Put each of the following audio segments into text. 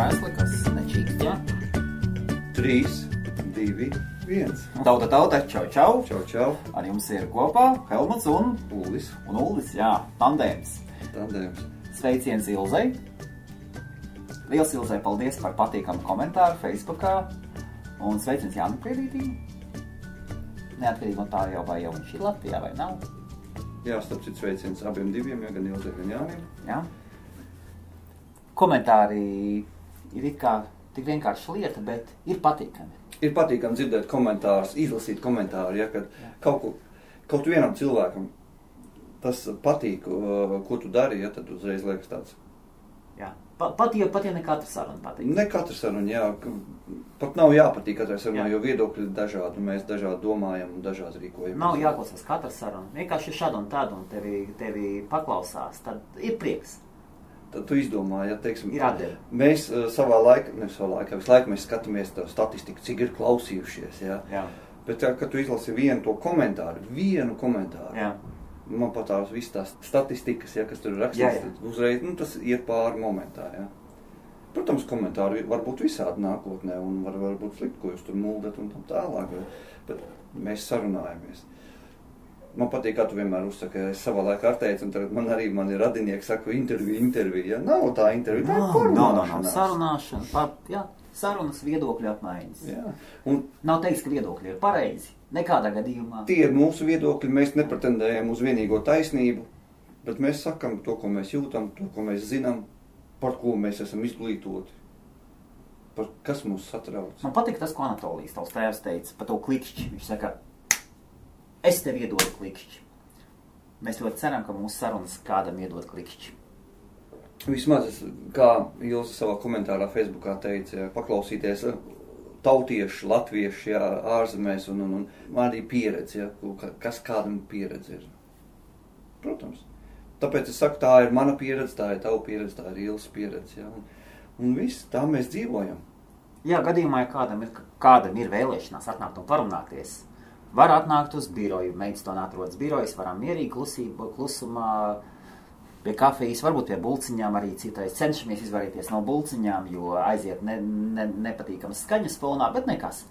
vēstuli, kas nečīkst, jā. 3, 2, 1. Tauta, tauta, čau, čau. Čau, čau. Ar jums ir kopā Helmuts un, Ulis, un Uldis, jā, tandēms. tandēms. Sveiciens Ilzei. Liels Ilzei paldies par patīkamu komentāru Facebookā. Un sveiciens Jānu Priedītīm. Neatkarīgi no tā jau vai jau viņš ir Latvijā vai nav. Jā, starp citu sveiciens abiem diviem, ja gan Ilzē, gan Jānim. Jā. Komentāri ir kā tik vienkārši lieta, bet ir patīkami. Ir patīkami dzirdēt komentārus, izlasīt komentāru, ja, kad Jā. kaut, ko, kaut vienam cilvēkam tas patīk, uh, ko tu dari, ja, tad uzreiz liekas tāds. Jā. Pa- Pat ja, pat ja ne katra saruna patīk. Ne katra saruna, jā, pat nav jāpatīk katrai sarunai, Jā. jo viedokļi ir dažādi, mēs dažādi domājam un dažādi rīkojamies. Nav jāklausās katra saruna. Vienkārši ir šāda un tāda, un tevi, tevi paklausās. Tad ir prieks. Tad tu izdomā, ja teiksim, atdeve. mēs uh, savā laikā, ne savā laikā, visu laiku mēs skatāmies to statistiku, cik ir klausījušies, jā. Jā. Bet, ja, kad tu izlasi vienu to komentāru, vienu komentāru, Jā. man pat tās visas tās statistikas, ja, kas tur ir rakstīts, uzreiz nu, tas iet pāri momentā. Ja. Protams, komentāri var būt visādi nākotnē, un var, var būt slikti, ko jūs tur muldat un tam tālāk. Bet, bet mēs sarunājamies. Man patīk, kā tu vienmēr uzsaki, es savā laikā ar teicu, un tagad man arī mani radinieki saka, intervija, intervija. Ja? Nav tā intervija, tā ir porunāšanās. Sarunāšana, par, jā, sarunas viedokļu apmaiņas. Jā. Un Nav teiks, ka viedokļi ir pareizi. Nekādā gadījumā. Tie ir mūsu viedokļi. Mēs nepretendējam uz vienīgo taisnību, bet mēs sakām to, ko mēs jūtam, to, ko mēs zinām, par ko mēs esam izglītoti, par kas mūs satrauc. Man patīk tas, ko Anatolijas tavs tēvs teica par to klikšķi. Viņš saka, es tev iedodu klikšķi. Mēs ļoti ceram, ka mūsu sarunas kādam iedod klikšķi. Vismaz, es- kā Ilza savā komentārā Facebookā teica, paklausīties eh, tautieši, latvieši, jā, ārzemēs, un, un, un man arī pieredze, ka- kas kādam pieredze ir. Protams. Tāpēc es saku, tā ir mana pieredze, tā ir tava pieredze, tā ir Ilzas pieredze. Ja, un, un viss, tā mēs dzīvojam. Jā, gadījumā, ja kādam ir, kādam ir vēlēšanās atnākt un parunāties, var atnākt uz biroju. Meitstone atrodas birojas, varam mierīgi klusībā, klusumā, pie kafijas, varbūt pie bulciņām arī citreiz cenšamies izvairīties no bulciņām, jo aiziet ne, ne, nepatīkamas skaņas fonā, bet nekas.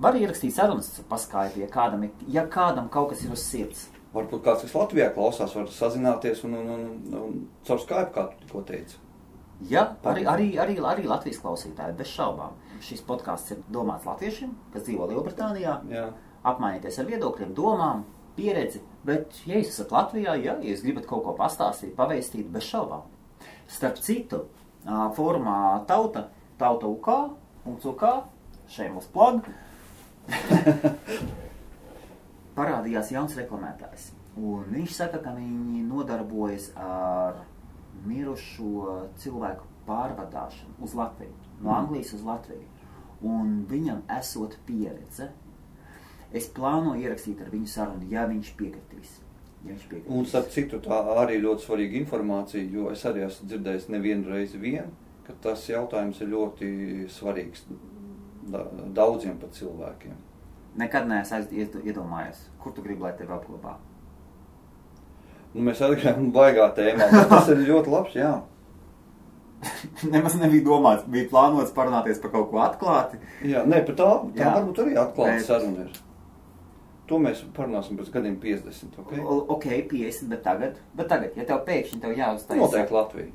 Var ierakstīt sarunas, paskaidrot, ja kādam, ja kādam kaut kas ir uz sirds. Varbūt kāds, kas Latvijā klausās, var sazināties un, un, un, un caur Skype, kā tu tikko teici. Ja, arī, arī, arī, arī Latvijas klausītāji, bez šaubām. Šis podkāsts ir domāts latviešiem, kas dzīvo Lielbritānijā. Jā. Apmainīties ar viedokļiem, domām, pieredzi. Bet, ja jūs esat Latvijā, ja jūs gribat kaut ko pastāstīt, pavēstīt, bez šaubām. Starp citu, formā tauta, tauta UK, UK, šeit mums plug, parādījās jauns reklamētājs. Un viņš saka, ka viņi nodarbojas ar mirušo cilvēku pārvadāšanu uz Latviju, no Anglijas uz Latviju. Un viņam esot pieredze, es plānoju ierakstīt ar viņu sarunu, ja viņš piekritīs. Ja viņš piekritīs. Un, starp citu, tā arī ļoti svarīga informācija, jo es arī esmu dzirdējis nevienu reizi vien, ka tas jautājums ir ļoti svarīgs da daudziem pat cilvēkiem. Nekad neesmu iedomājies, kur tu gribi, lai tevi apglabā. Nu, mēs atgriežamies baigā tēmā, tas ir ļoti labs, jā. Nemaz nebija domāts, bija plānots parunāties par kaut ko atklāti. Jā, nē, par tā, tā varbūt arī atklāta saruna ir. To mēs parunāsim pēc gadiem 50, ok? O- Ok, 50, bet tagad, bet tagad, ja tev pēkšņi tev jāuztais. Noteikti Latvija.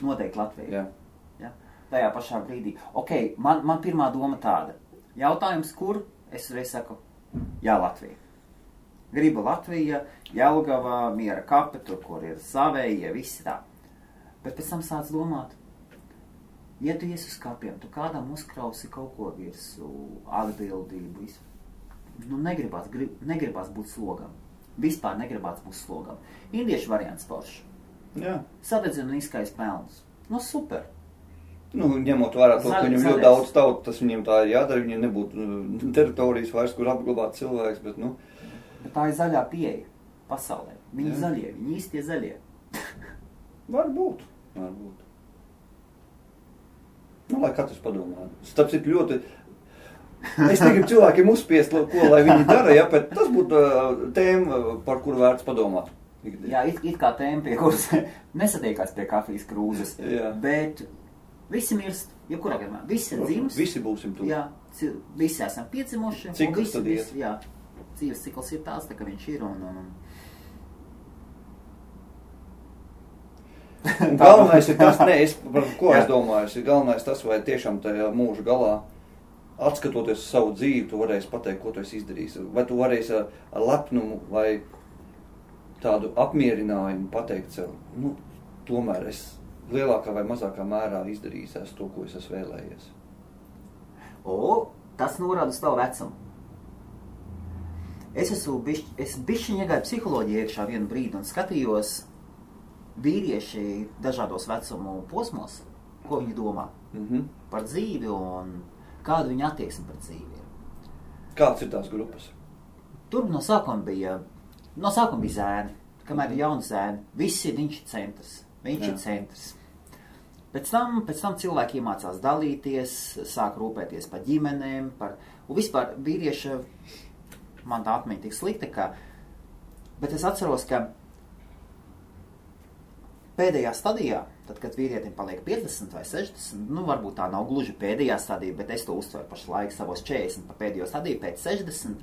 Noteikti Latvija. Jā. Ja? Tajā pašā brīdī. Ok, man, man pirmā doma tāda. Jautājums, kur? Es uzreiz saku, jā, Latvija. Gribu Latvija, Jelgava, Miera kape, tur, kur ir savējie, visi tā. Bet pēc tam sāc domāt, ja tu ies uz kapiem, tu kādam uzkrausi kaut ko virsū, atbildību, visu. Nu, negribās, grib, negribās būt slogam. Vispār negribās būt slogam. Indiešu variants foršs. Sadedzina un izskaist pelnus. Nu, super. Nu, ņemot vērā to, ka viņam ļoti daudz tautu, tas viņiem tā ir jādara. Viņiem nebūtu nu, teritorijas vairs, kur apglabāt cilvēks, bet, nu, Bet tā ir zaļā pieeja pasaulē. Viņi ir zaļie, viņi īstie zaļie. varbūt. varbūt. Nu, lai katrs padomā. Starp citu, ļoti. Es negribu cilvēkiem uzspiest, ko lai viņi dara, ja, bet tas būtu uh, tēma, par kuru vērts padomāt. Jā, it, it kā tēma, pie kuras nesatiekās pie kafijas krūzes. Jā. Bet Visi mirst, jebkurā gadījumā. Visi ir dzimis. Visi būsim tur. Jā, visi esam piedzimuši. Cikls tad visi, jā, dzīves cikls ir tāds, tā, ka viņš ir. Un, un, Un galvenais ir tas, ne, es, par ko Jā. es domāju, ir galvenais tas, vai tiešām tajā mūža galā, atskatoties uz savu dzīvi, tu varēsi pateikt, ko tu esi izdarījis. Vai tu varēsi ar, ar lepnumu vai tādu apmierinājumu pateikt sev, nu, tomēr es lielākā vai mazākā mērā izdarījis esmu to, ko es esmu vēlējies. O, tas norāda uz tavu vecumu. Es esmu bišķi, es bišķiņ iegāju psiholoģiju iekšā vienu brīdi un skatījos vīrieši dažādos vecumu posmos, ko viņi domā Mhm. par dzīvi un kāda viņa attieksme pret dzīvi ir. Kāds ir tās grupas? Tur no sākuma bija, no sākuma bija zēni, kamēr ir jauni zēni. Viss ir viņš ir centrs. Viņš Jā. ir centrs. Pēc tam, pēc tam cilvēki iemācās dalīties, sāk rūpēties par ģimenēm, par, un vispār vīrieša, man tā atmiņa tik slikta, ka, bet es atceros, ka pēdējā stadijā, tad, kad vīrietim paliek 50 vai 60, nu varbūt tā nav gluži pēdējā stadija, bet es to uztveru pašlaik savos 40 pa pēdējo stadiju, pēc 60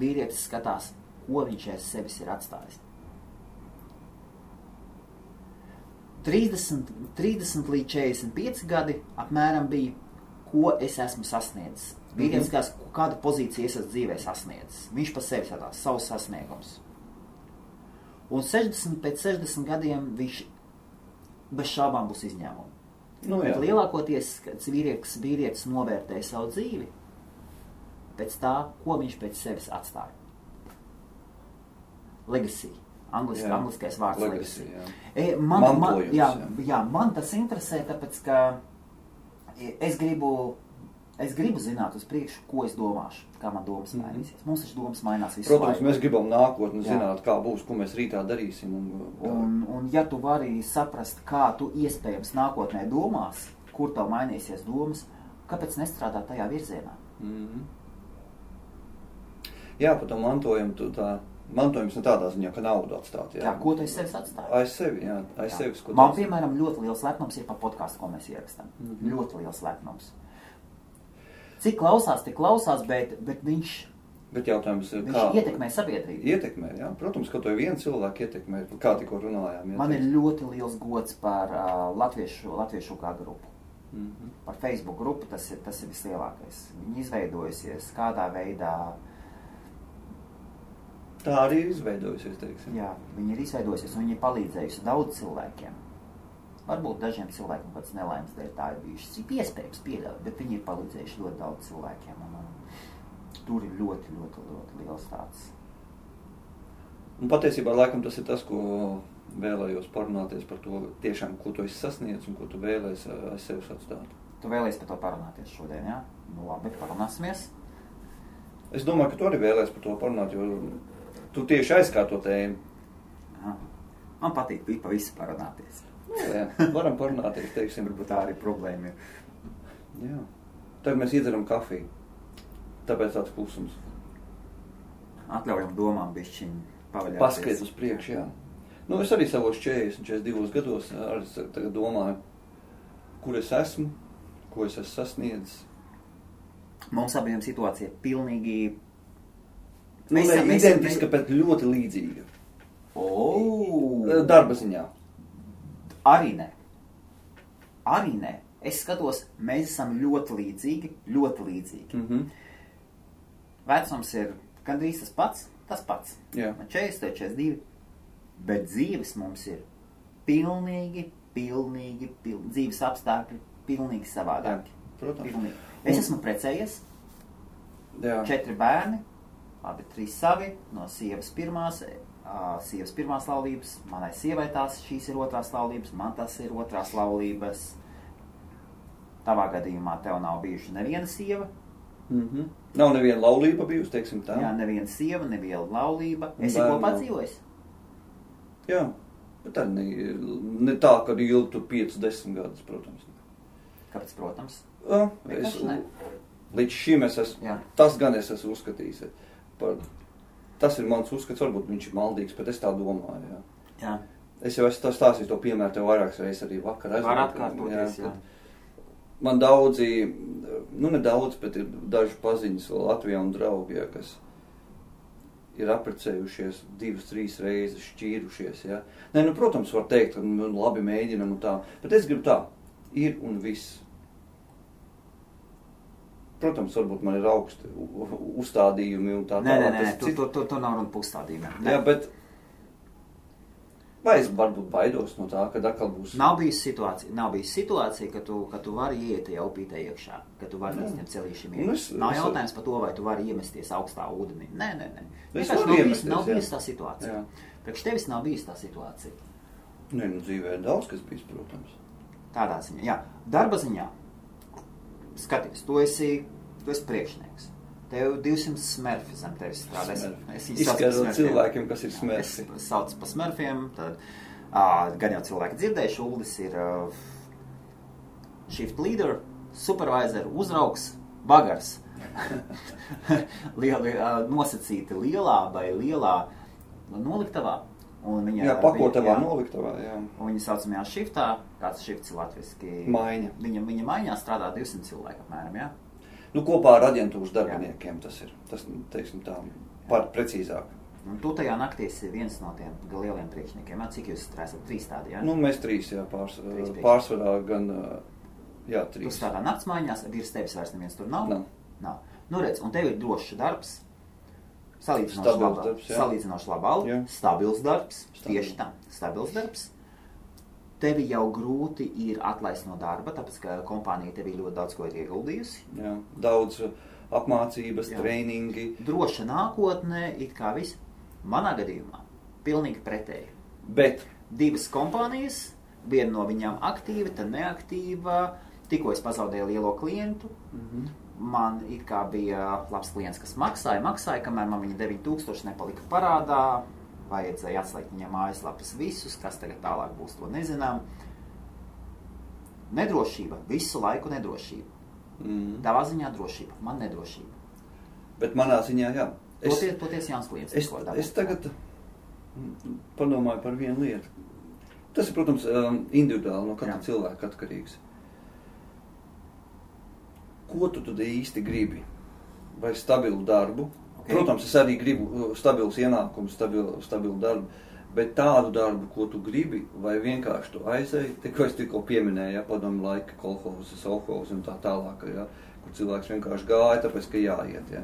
vīrietis skatās, ko viņš aiz sevis ir atstājis. 30, 30 līdz 45 gadi apmēram bija, ko es esmu sasniedzis. Vīrietis Mhm. skatās, kādu pozīciju es esmu dzīvē sasniedzis. Viņš pa sevi skatās, savus sasniegumus. Un 60 pēc 60 gadiem viņš bez šābām būs izņēmumi. Nu, jā. Bet lielākoties, vīrietis, vīrietis novērtē savu dzīvi pēc tā, ko viņš pēc sevis atstāja. Legacy. Angliski, Jā. angliskais vārds Legacy, legacy. E, man, man, Mantojums, jā, jā. jā, man tas interesē, tāpēc, ka e, es gribu, es gribu zināt uz priekšu, ko es domāšu, kā man domas Mhm. mainīsies. Mums taču domas mainās visu Protams, laiku. mēs gribam nākotni Jā. zināt, kā būs, ko mēs rītā darīsim. Un, Un, un ja tu vari saprast, kā tu iespējams nākotnē domās, kur tev mainīsies domas, kāpēc nestrādāt tajā virzienā? Mhm. Jā, par to mantojumu. Tu, tā, mantojums ne tādā ziņā, ka naudu atstāt. Jā, Jā, ko tu aiz sevis atstāji? Aiz sevi, jā, aiz Jā. sevis. Man, piemēram, ļoti liels lepnums ir par podkāstu, ko mēs ierakstām. Mhm. Ļoti liels lepnums. Cik klausās, tik klausās, bet, bet viņš, Bet jautājums ir, kā ietekmē sabiedrību. Ietekmē, jā. Protams, ka to vienu cilvēku ietekmē, kā tikko runājām. jā, Man ir ļoti liels gods par uh, latviešu, latviešu kā grupu. Mhm. Par Facebook grupu tas ir, tas ir vislielākais. Viņi izveidojusies kādā veidā. Tā arī ir izveidojusies, teiksim. Jā, viņi ir izveidojusies un viņi ir palīdzējusi daudz cilvēkiem. Varbūt dažiem cilvēkiem pats nelaimes dēļ tā ir bijušas. Cik iespējams pieļaut, bet viņi ir palīdzējuši ļoti daudz cilvēkiem. Un, un, tur ir ļoti, ļoti, ļoti liels tāds. Un patiesībā laikam tas ir tas, ko vēlējos parunāties par to, tiešām, ko tu esi sasniedzis un ko tu vēlēsies aiz sevis atstāt. Tu vēlies par to parunāties šodien, jā? Nu labi, parunāsimies. Es domāju, ka tu arī vēlēsies par to parunāt, jo tu tieši aizkār to tēmu. Man patīk pa visu parunāties. Nu, Jā, varam parunāties, teiksim. Varbūt tā arī problēma ir. Jā. Tad mēs iedzeram kafiju. Tāpēc tāds klusums. Atļaujam domām bišķiņ pavaļāties. Paskriet uz priekšu, jā. Nu, es arī savos 40, 42 gados arī domāju, kur es esmu, ko es esmu sasniedzis. Mums abiem situācija pilnīgi... Nu, Mēs mēs- identiska, bet ļoti līdzīga. O! Darba ziņā. Arī nē. Arī nē. Es skatos, mēs esam ļoti līdzīgi, ļoti līdzīgi. Mm -hmm. Vecums ir gandrīz tas pats, tas pats. Jā. Man 40, 42, bet dzīves mums ir pilnīgi, pilnīgi, pilnīgi dzīves apstākļi pilnīgi savādāki. Protams. Pilnīgi. Es esmu precējies, Jā. četri bērni, abi trīs savi, no sievas pirmās, sievas pirmās laulības, manai sievai tās šīs ir otrās laulības, man tas ir otrās laulības. Tavā gadījumā tev nav bijuši neviena sieva, Mm -hmm. Nav neviena laulība bijusi, teiksim tā. jā, neviena sieva, neviena laulība. Un Es esmu bērnu kopā dzīvojis. Jā. Bet tā ne, ne tā, ka ilgtu 5, 10 gadus, protams. Kāpēc, protams? Jā, es, līdz šim es esmu, Jā. tas gan es esmu uzskatījis. Par, tas ir mans uzskats, varbūt viņš ir maldīgs, bet es tā domāju. Jā. Jā. Es jau esmu tā stāstījis to piemēru tev vairākas reizes arī vakar. Var atkārtoties, jā. kad man daudzi, nu ne daudz, bet ir daži paziņas Latvijā un draugi, ja, kas ir apprecējušies divas, trīs reizes, šķīrušies. Ja. Nē, nu, protams, var teikt, ka nu, labi mēģinam un tā, bet es gribu tā, ir un viss. Protams, varbūt man ir augsti uzstādījumi un tā Nē, nē, tālāk. nē, Tas tur, tur, tur, tur nav runa par uzstādījumiem. Nē. Jā, bet vai es varbūt baidos no tā, ka atkal būs. Nav bijusi situācija, nav bijusi situācija, ka tu, ka tu vari iet tajā upītē iekšā, ka tu vari Jā. izņemt celīšiem Un es- iekšā. Nav es- jautājums par to, vai tu vari iemesties augstā ūdenī. Nē, nē, nē. Es Vienkārši nav bijusi, nav jā. bijusi tā situācija. Jā. Priekš tevis nav bijusi tā situācija. Nē, nu dzīvē ir daudz, kas bijis, protams. Tādā ziņā, jā. Darba ziņā, skaties, tu esi, tu esi priekšnieks. Tev 200 smerfi zem tevis strādā. Es- es smurfiem. cilvēkiem, kas ir Es smurfi. saucu par smurfiem. Tad, uh, gan jau cilvēki dzirdējuši, Uldis ir uh, shift leader, supervisor, uzraugs, bagars. Lieli, uh, nosacīti lielā vai lielā noliktavā. Viņa, Jā, pakotavā, jā. noliktavā, jā. Un viņa saucamajā shiftā, kāds shifts latviski? Maiņa. Viņa, viņa maiņā strādā 200 cilvēku apmēram, jā? Nu, kopā ar aģentūras darbiniekiem tas ir. Tas, teiksim tā, par precīzāk. Un tu tajā naktī esi viens no tiem lieliem priekšniekiem. Jā? Cik jūs strādājat? Trīs tādi, jā? Nu, mēs trīs, jā, pārs, Trīs pārsvarā gan, jā, Tu trīs. strādā naktsmaiņās, virs tevis vairs neviens tur nav. Nav. nav. Nu, redz, un tev ir drošs darbs. Salīdzinoši Stabils laba, darbs, salīdzinoši alga, Jā. stabils darbs, Stabils. tieši tā, stabils darbs. Tevi jau grūti ir atlaist no darba, tāpēc, ka kompānija tev ļoti daudz ko ir ieguldījusi. Jā, daudz ā, apmācības, Jā. treniņi, Droša nākotnē, it kā viss, manā gadījumā, pilnīgi pretēji. bet divas kompānijas, viena no viņām aktīva, tad neaktīva. Tikko es pazaudēju lielo klientu, man it kā bija labs klients, kas maksāja, maksāja, kamēr man viņa 9000 nepalika parādā. Vajadzēja atslēgt viņam mājaslapas visus, kas tagad tālāk būs, to nezinām. Nedrošība, visu laiku nedrošība. mm, Tavā ziņā drošība, man nedrošība. bet manā ziņā, jā. Es, Toties, toties Jānis Klients. es, es tagad mm, padomāju par vienu lietu. Tas ir, protams, um, individuāli no katra Jā. cilvēka atkarīgs. Ko tu tad īsti gribi? Vai stabilu darbu? Ok. Protams, es arī gribu uh, stabilus ienākumus, stabilu, stabilu darbu, bet tādu darbu, ko tu gribi, vai vienkārši tu aizēji, tikko es tikko pieminēju, ja, padomu laika kolhozes, solhozes un tā tālāk, ja, kur cilvēks vienkārši gāja, tāpēc, ka jāiet, ja.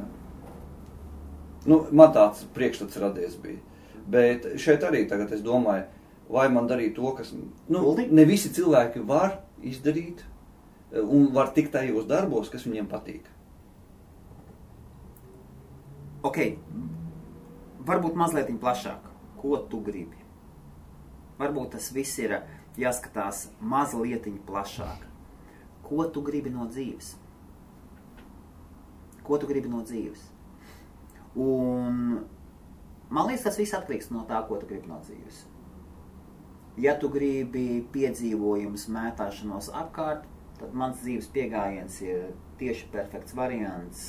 Nu, man tāds priekšstats radies bija. Bet šeit arī tagad es domāju, vai man darīt to, kas, nu, ne visi cilvēki var izdarīt un var tikt tajos darbos, kas viņiem patīk. Ok, varbūt mazliet plašāk. Ko tu gribi? Varbūt tas viss ir jāskatās mazliet plašāk. Ko tu gribi no dzīves? Ko tu gribi no dzīves? Un man liekas, tas viss atkarīgs no tā, ko tu gribi no dzīves. Ja tu gribi piedzīvojumus, mētāšanos apkārt, tad mans dzīves pieejams ir tieši perfekts variants.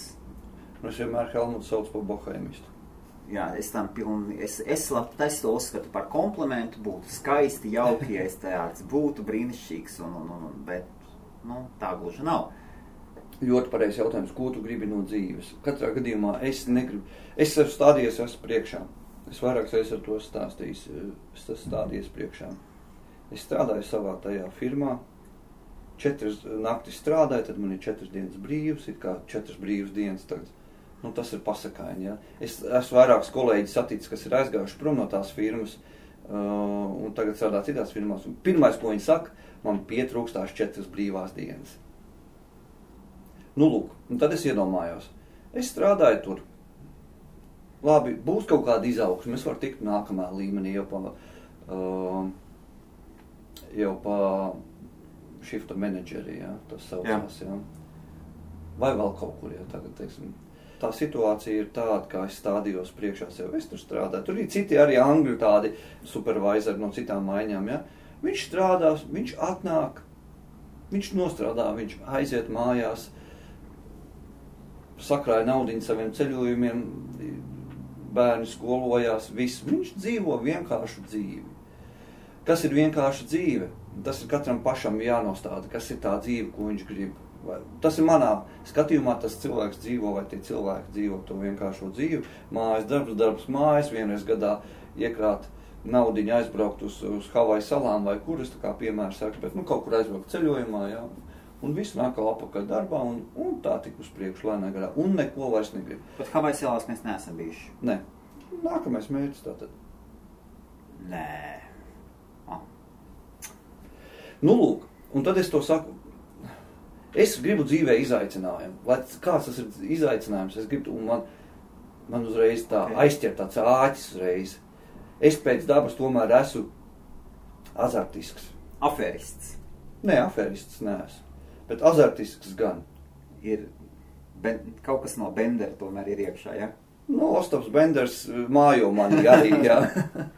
Es vienmēr Helmutu saucu par bohēmistu. Jā, es tam pilnīgi, es, es, lab, es to uzskatu par komplimentu, būtu skaisti, jauki, ja es tāds būtu brīnišķīgs, un, un, un, un, bet, nu, tā gluži nav. Ļoti pareizs jautājums, ko tu gribi no dzīves. Katrā gadījumā es negribu. Es esmu stādījies esmu priekšā. Es vairākas reizes ar to stāstījis. Es esmu stādījies priekšā. Es strādāju savā tajā firmā. Četras naktis strādāju, tad man ir četras dienas brīvas, ir kā četras brīvas dienas tagad. Nu, tas ir pasakaini. Ja? Es esmu vairākus kolēģis saticis, kas ir aizgājuši prom no tās firmas uh, un tagad strādā citās firmās. Un pirmais, ko viņi saka, man pietrūkst tās četras brīvās dienas. Nu, lūk, un tad es iedomājos, es strādāju tur. Labi, būs kaut kāda izaugsme, es varu tikt nākamā līmenī jau pa, uh, jau pa shifta menedžeri, ja, tas saucās, ja. Vai vēl kaut kur, ja, tagad, teiksim. Tā situācija ir tāda, kā es stādījos priekšā sev, es tur strādāju. Tur ir citi arī angļu tādi supervisori no citām maiņām, ja. Viņš strādās, viņš atnāk, viņš nostrādā, viņš aiziet mājās, sakrāja naudu saviem ceļojumiem, bērni skolojās, viss. Viņš dzīvo vienkāršu dzīvi. Kas ir vienkārša dzīve? Tas ir katram pašam jānostāda, kas ir tā dzīve, ko viņš grib. Vai, tas ir manā skatījumā, tas cilvēks dzīvo, vai tie cilvēki dzīvo to vienkāršo dzīvi. Mājas darbs, darbs mājas, vienreiz gadā iekrāt naudu, aizbraukt uz, uz Havaju salām vai kuras, kā piemēram saka, bet nu, kaut kur aizbraukt ceļojumā, jā. Un viss nāk atpakaļ darbā, un, un tā tik uz priekšu lēnā garā. Un neko vairs negrib. Bet Havaju salās mēs neesam bijuši. Nē. Nākamais mērķis tātad. Nē. Nu, lūk, un tad es to saku. Es gribu dzīvē izaicinājumu. Lai kāds tas ir izaicinājums, es gribu, un man, man uzreiz tā Ok. aizķer tāds āķis uzreiz. Es pēc dabas tomēr esmu azartisks. Afērists Nē, afērists neesmu, bet azartisks gan. ir ben, kaut kas no Bendera tomēr ir iekšā, ja? Nu, Ostops Benders uh, mājo mani arī, jā.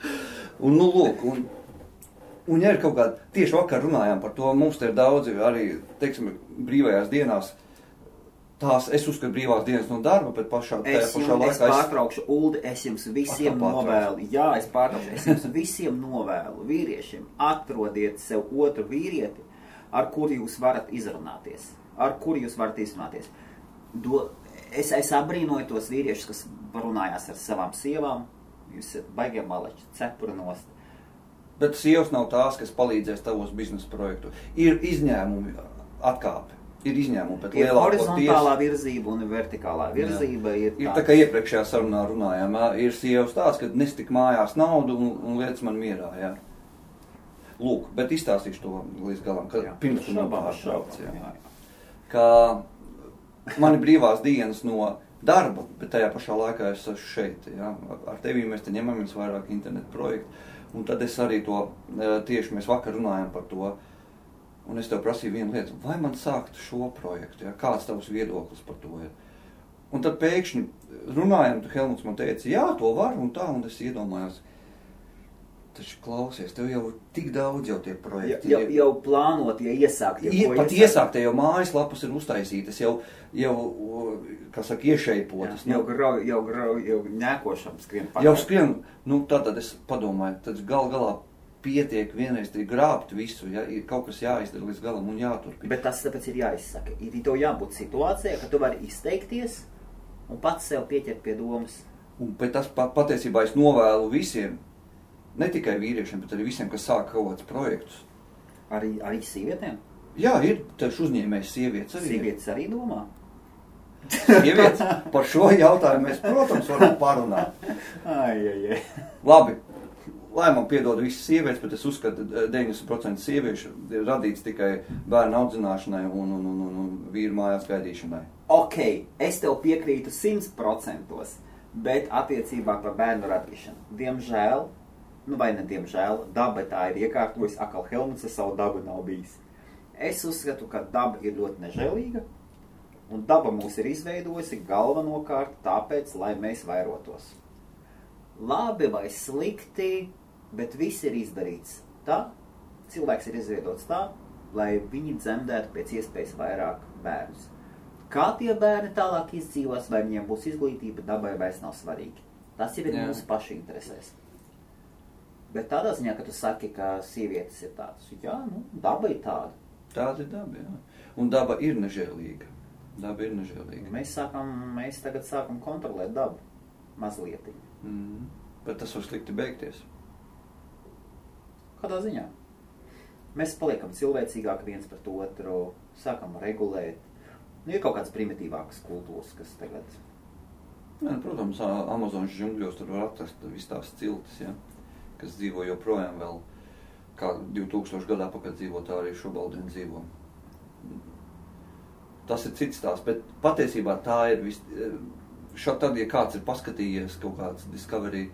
Un, nu, lūk, un, un ja ir kaut kāda, tieši vakar runājām par to, mums te ir daudzi arī, teiksim, brīvajās dienās, tās, es uzskatu brīvās dienas no darba, bet pašā, tajā Es, pašā jums, laikā es, pārtraukšu, Uldi, es jums visiem novēlu, jā, es pārtraukšu, es jums visiem novēlu, vīriešiem, atrodiet sev otru vīrieti, ar kuru jūs varat izrunāties, ar kuru jūs varat izrunāties. Do, es, es abrīnoju tos vīriešus, kas runājās ar savām sievām, jūs esat baigiem maleči, cepura nost. Bet sievas nav tās, kas palīdzēs tavos biznesa projektu. Ir izņēmumi atkāpe, ir izņēmumi, bet Ir horizontālā lielākoties virzība un vertikālā virzība ir Ir tā- kā iepriekšējā sarunā runājām, ā, ir sievas tāds, ka nestik mājās naudu un, un lietas man mierā, jā. Lūk, bet izstāstīšu to līdz galam, ka Jā, pirms tu man šaubām, pārtrauc, šaubām, jā. jā. Ka man ir brīvās dienas no darba, bet tajā pašā laikā es esmu šeit, jā. Ar tevi mēs te ņemamies vairāk internetu projektu, un tad es arī to, ē, tieši mēs vakar runājām par to, un es tev prasīju vienu lietu, vai man sākt šo projektu, jā, kāds tavs viedoklis par to ir. Un tad pēkšņi runājam, tu Helmuts man teica, jā, to var un tā, un es iedomājos, taču klausies, tev jau tik daudz jau tie projekti. jau, ir. jau plānot, ja iesākt, ja pat iesākt. iesāktē jau mājaslapas ir uztaisītas, jau, jau kā saka, iešeipotas. Jā, jau nu, grauj, jau grauj, jau ņēkošam skrien jau skrien, nu tā tad es padomāju, tad gal galā pietiek vienreiz grābt visu, ja ir kaut kas jāizdara līdz galam un jāturpina. Bet tas tāpēc ir jāizsaka. Ir tev jābūt situācijā, ka tu vari izteikties un pats sev pieķert pie domas. Un, bet tas pat, patiesībā es novēlu visiem, ne tikai vīriešiem, bet arī visiem, kas sāk kaut kādus projektus. Arī, arī sievietēm. Jā, ir taču uzņēmējs sievietes arī. Sievietes arī domā. Sievietes par šo jautājumu mēs, protams, varam parunāt. Ai, ai, ai. Labi, lai man piedod visas sievietes, bet es uzskatu, ka 90% sieviešu ir radīts tikai bērnu audzināšanai un, un, un, un, un vīru mājās gaidīšanai. Ok, es tev piekrītu simt procentos, bet attiecībā par bērnu radīšanu. Diemžēl, nu vai ne diemžēl, daba tā ir iekārtojusi, akal Helmuts ar savu dabu nav bijis. Es uzskatu, ka daba ir ļoti nežēlīga, un daba mūs ir izveidojusi galvenokārt tāpēc, lai mēs vairotos. Labi vai slikti, bet viss ir izdarīts tā, cilvēks ir izveidots tā, lai viņi dzemdētu pēc iespējas vairāk bērnus. Kā tie bērni tālāk izdzīvos, vai viņiem būs izglītība, dabai vairs nav svarīgi. Tas ir Jā. mūsu pašu interesēs. Bet tādā ziņā, ka tu saki, ka sievietes ir tādas, jā, nu, daba ir tāda. Tāda ir daba, jā. Un daba ir nežēlīga. Daba ir nežēlīga. Mēs, sākam, mēs tagad sākam kontrolēt dabu mazliet. Mm. Bet tas var slikti beigties. Kādā ziņā? Mēs paliekam cilvēcīgāki viens pret otru, sākam regulēt. Nu, ir kaut kādas primitīvākas kultūras, kas tagad Jā, protams, Amazonas džungļos tur var atrast visas tās ciltis, ja, kas dzīvo joprojām vēl. Kā 2000 gadā pakaļ dzīvo, tā arī šobrīd dzīvo. Tas ir cits stāsts, bet patiesībā tā ir vis... Šā tad, ja kāds ir paskatījies kaut kāds Discovery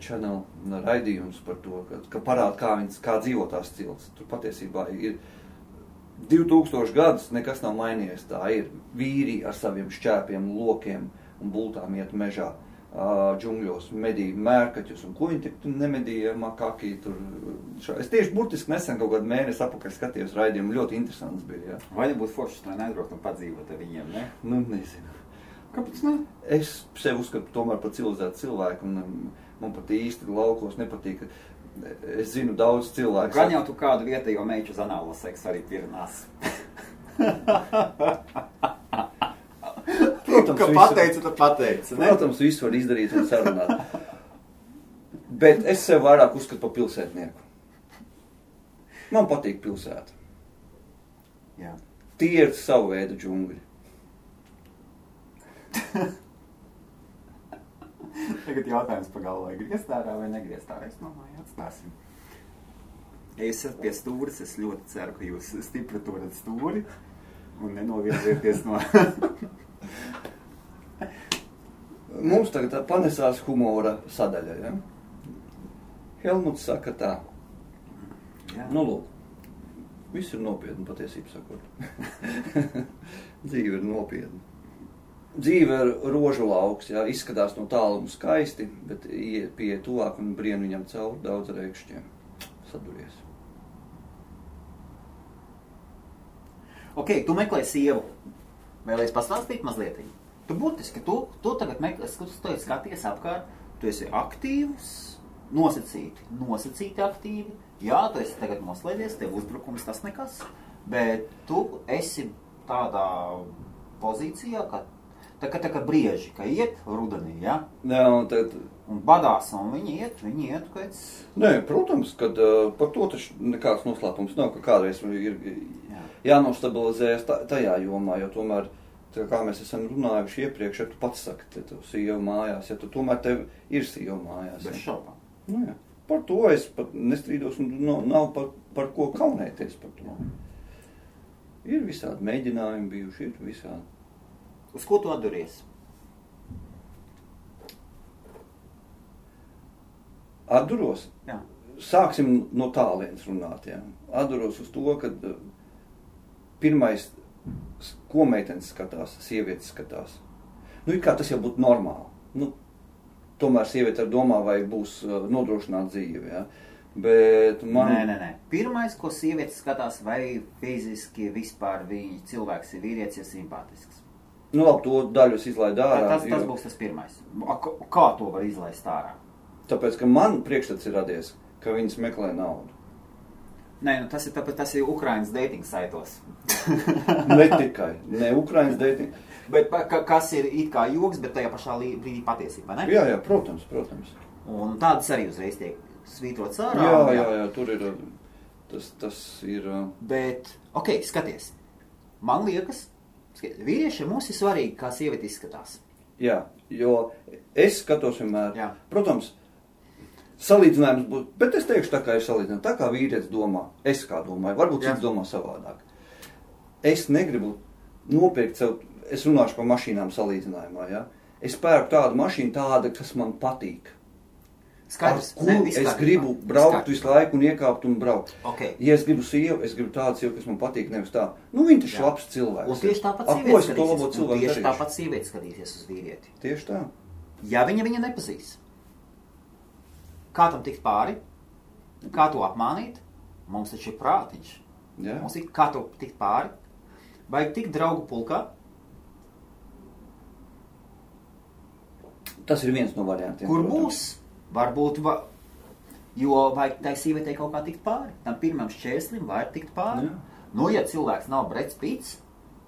Channel raidījums par to, ka, ka parāda, kā, viņas, kā dzīvo tās ciltis, tur patiesībā ir 2000 gadus nekas nav mainījies. Tā ir vīri ar saviem šķēpiem, lokiem un bultām iet mežā, ā, džungļos, medīja mērkaķus. Un ko viņi tur nemedīja, makaki tur. Šā. Es tieši burtiski nesen kaut kādu mēnesi apakaļ skatījos raidījumu, ļoti interesants bija. Ja? vai nebūtu forši, lai neaizbraukt un padzīvot ar viņiem, ne? Nu, nezinu. Kāpēc ne? Es sevi uzskatu tomēr par civilizētu cilvēku, un um, man pat īsti laukos nepatīk. Es zinu daudz cilvēku. Gan jau tu kādu vietējo meitu uz anālo seksu arī pierunās. Protams, Ka pateici, tad pateici. ne? Protams, visu var izdarīt un sarunāt. Bet es sev vairāk uzskatu par pilsētnieku. Man patīk pilsēta. Jā. Tie ir savu veidu džungļi. Tagad jautājums pa galvai. Griezt ārā vai negriezt ārā? Es domāju, atstāsim. Esat pie stūres, es ļoti ceru, ka jūs stipri turat stūri un nenovirzieties no... Mums tagad panesās humora sadaļa. Ja? Helmuts saka tā, Jā. nu lūk, viss ir nopietni patiesībā sakot. Dzīve ir nopietna. Dzīve ir rožu lauks, jā, izskatās no tāluma skaisti, bet iet pie tuvāk un brien viņam cauri daudz reikšķiem. Saduries. Ok, tu meklē sievu. Vēlēs pastāstīt mazliet? Tu būtiski, tu, tu tagad meklē, tu tu skaties apkārt, tu esi aktīvs, nosacīti, nosacīti aktīvi. Jā, tu esi tagad noslēdzies, tev uzbrukums tas nekas, bet tu esi tādā pozīcijā, ka tā kā, tā kā brieži, ka iet rudenī, jā, Jā, un tad, un badās, un viņi iet, viņi iet pēc... nē, protams, kad uh, par to taču nekāds noslēpums nav, ka kādreiz ir Jā. jānostabilizējas ta- tajā jomā, jo tomēr, tā kā mēs esam runājuši iepriekš, ja tu pats saki, te tu sieva mājās, ja tu tomēr tev ir sieva mājās. Bez šaubām. Nu, jā. Par to es pat nestrīdos, un nav, nav par, par ko kaunēties par to. Ir visādi mēģinājumi bijuši, ir visādi. Uz ko tu atduries? Atduros, Jā. sāksim no tālienes runāt. Jā. Atduros uz to, ka uh, pirmais, ko meitenes skatās, sievietes skatās. Nu, kā tas jau būtu normāli. Nu, tomēr sieviete ar domā, vai būs uh, nodrošināta dzīve. Jā. Bet man Nē, nē, nē. Pirmais, ko sieviete skatās, vai fiziski vispār viņa cilvēks ir vīrietis, ir simpātisks. Nu, labi, to daļu es izlaidu Tā, ārā. tas, tas jo- būs tas pirmais. Kā to var izlaist ārā? Tāpēc, ka man priekšstats ir radies, ka viņas meklē naudu. Nē, nu tas ir tāpēc, tas ir Ukraiņas dating saitos. Ne tikai, ne Ukraiņas dating. bet, ka, kas ir it kā joks, bet tajā pašā brīdī patiesība, ne? Jā, jā, protams, protams. Un tādas arī uzreiz tiek svītrots ārā. Jā, jā, jā, tur ir, tas, tas ir, Bet, ok, skaties. Man liekas, skaties, vīriešiem mums ir svarīgi, kā sieviete izskatās. jā, jo es skatos vienmēr, Jā. protams, salīdzinājums būs, bet es teikšu tā, kā ir salīdzinājums, tā kā vīrietis domā, es kā domāju, varbūt cits domā savādāk. Es negribu nopirkt sev, es runāšu par mašīnām salīdzinājumā, ja? Es pērku tādu mašīnu, tādu, kas man patīk. Skaidrs, Ar ne, kuru viss es gribu braukt kārtībā. visu laiku un iekāpt un braukt. Ok. Ja es gribu sievu, es gribu tādu sievu, kas man patīk, nevis tā. Nu, viņš ir Jā. labs cilvēks. Un tieši tāpat Ar ko sieviete es to labo skatīsies. Tieši darīšu? tāpat sieviete skatīsies uz vīrieti. Tieši tā. Ja viņa viņu nepazīs, kā tam tikt pāri, kā to apmānīt, mums taču ir prātiņš. Jā. Mums ir kā to tikt pāri, vajag tikt draugu pulkā. Tas ir viens no variantiem. Kur protams. būs? Varbūt, va, jo vajag tai sievietei kaut kā tikt pāri. Tam pirmam šķērslim vajag tikt pāri. Jā. Nu, ja cilvēks nav Brets Pits,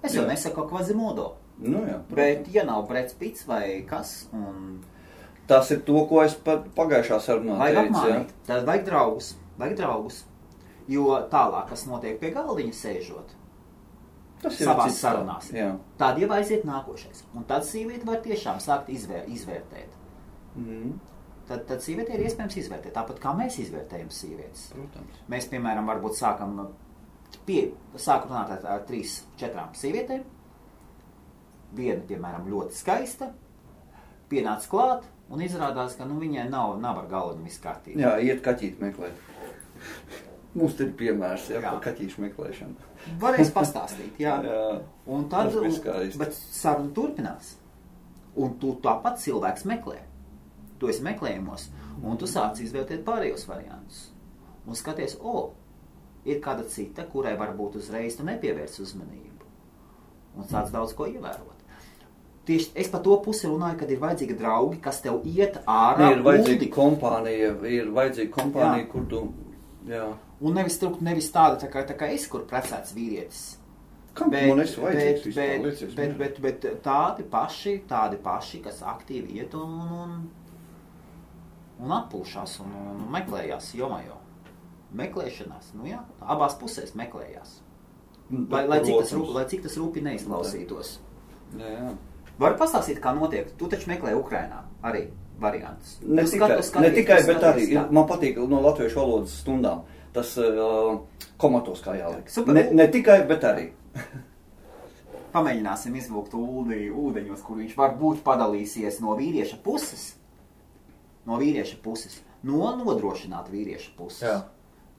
es jau Jā. nesaku Kvazimodo. Nu, jā, Bet, ja nav Brets Pits vai kas, un Tas ir to, ko es pagājušā sarunā vajag teicu. jā. apmānīt, tad vajag draugus. Vajag draugus. Jo tālāk, kas notiek pie galdiņa sēžot, Tas ir savās sarunās, Jā. tad jau aiziet nākošais. Un tad sieviete var tiešām sākt izvēr, izvērtēt. Mhm. Tad, tad sieviete ir iespējams izvērtēt, tāpat kā mēs izvērtējam sievietes. Protams. Mēs, piemēram, varbūt sākam pie, sāku runāt ar, ar trīs, četrām sievietēm. Viena, piemēram, ļoti skaista, pienāca klāt un izrādās, ka nu, viņai nav, nav ar galvu viss kārtībā. Jā, iet kaķīt meklēt. Mums ir piemērs, jā, Jā. par kaķīšu meklēšanu. Varēs pastāstīt, jā. Jā. Un tad, un, bet saruna turpinās. Un tu tāpat cilvēks meklē. Tu esi meklējumos, un tu sāc izvērtēt pārējos variantus. Un skaties, o, ir kāda cita, kurai varbūt uzreiz tu nepievērs uzmanību. Un sāc daudz ko ievērot. Tieši es par to pusi runāju, kad ir vajadzīgi draugi, kas tev iet ārā. Nē, ir vajadzīga uldi. kompānija, ir vajadzīga kompānija, Jā. kur tu. Jā. Un nevis, nevis tāda, tā kā, tā kā es, kur precēts vīrietis. Kam bet, man esi vajadzīgs bet, bet, Liecies, bet, bet, bet tādi paši, tādi paši, kas aktīvi iet un, un, un atpūšās un, un meklējās jomajo. Meklēšanās, nu jā, abās pusēs meklējās. Lai, lai, cik tas, rūp, lai cik tas rūpi neizklausītos. Jā, jā. Var pastāstīt, kā notiek? Tu taču meklē Ukrainā arī variants. Ne Tu tikai, skaties, skaties, ne tikai bet arī ir, kā. man patīk no latviešu valodas stundām. Tas uh, komatos kā jāliek. Super. Ne, ne tikai, bet arī. Pamēģināsim izvilkt ūdeni, ūdeņos, kur viņš varbūt padalīsies no vīrieša puses. No vīrieša puses. No nodrošināta vīrieša puses. Jā.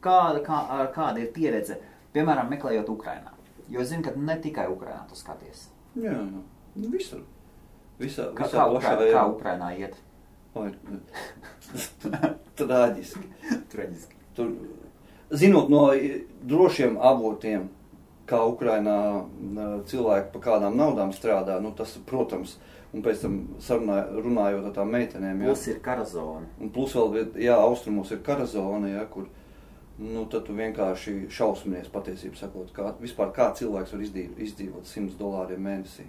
Kā, ar- kāda ir pieredze, piemēram, meklējot Ukrainā? Jo zinu, ka ne tikai Ukrainā tu skaties. Jā, jā. Nu, visur. Visā, Kā, visā kā, plašā Ukrainā, kā Ukrainā iet? Oi, Traģiski. Traģiski. Tur, zinot no i- drošiem avotiem, kā Ukrainā n, cilvēki par kādām naudām strādā, nu tas, protams, un pēc tam sarunā, runājot ar tām meitenēm, jā, Plus ir kara zona. un plus vēl, jā, austrumos ir kara zona, jā, kur, nu tad tu vienkārši šausminies patiesību sakot, kā, vispār kā cilvēks var izdzīvot 100 dolāriem mēnesī.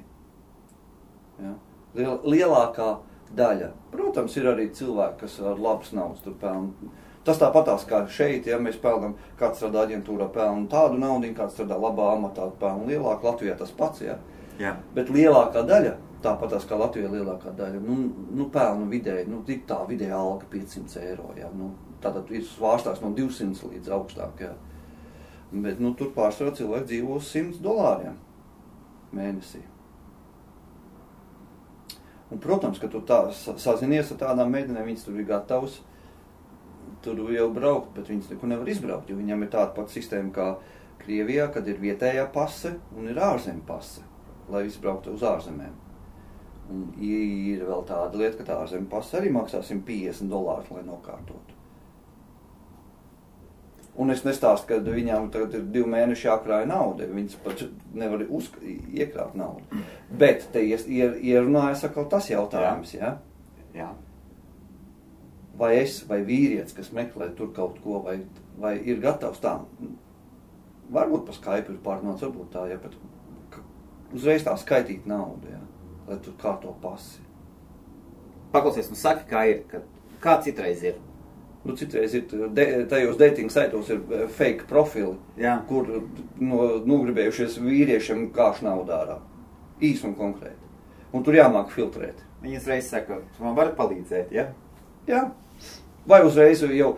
Ja? Liel, lielākā daļa. Protams, ir arī cilvēki, kas ar labas naudas tur pelna. Tas tāpatās kā šeit, ja mēs pelnām, kāds strādā aģentūrā, pelna tādu naudu, kāds strādā labā amatā, pelna lielāku. Latvijā tas pats, ja? Jā. bet lielākā daļa, tāpatās kā Latvijā lielākā daļa, nu, nu pelna vidēji, nu, tik tā vidēja alga 500 eiro, ja? nu, tātad ir svārstās no 200 līdz augstāk, ja? bet, nu, tur pārsvarā cilvēki dzīvo uz 100 dolāriem mēnesī. Un, protams, ka tu tā sa- sazinies ar tādām meitenēm, viņas tur ir gatavas tur jau braukt, bet viņas nekur nevar izbraukt, jo viņam ir tāda pati sistēma kā Krievijā, kad ir vietējā pase un ir ārzemju pase, lai izbrauktu uz ārzemēm. Un ir vēl tāda lieta, ka tā ārzemju pase arī maksā 150 dolārus, lai nokārtotu. Un es nestāstu, ka viņām tagad ir divi mēneši jākrāj nauda. Viņas pat nevar uzk- iekrāt naudu. Bet te ierunājas atkal tas jautājums, ja? Jā. vai es, vai vīrietis, kas meklē tur kaut ko, vai, vai ir gatavs tam. Varbūt pa Skype ir pārnāts, varbūt tā, ja, ka- uzreiz tā skaitīt naudu, ja, lai tur kārto pasi. Paklausies, nu saki, kā ir, ka, kā citreiz ir. Nu, citreiz ir de, tajos dating saitos ir eh, fake profili, Jā. kur no, nogribējušies vīriešiem kāšu naudu ārā. Īsi un konkrēti. Un tur jāmāk filtrēt. Viņi uzreiz saka, tu man vari palīdzēt, ja? Jā. Vai uzreiz jau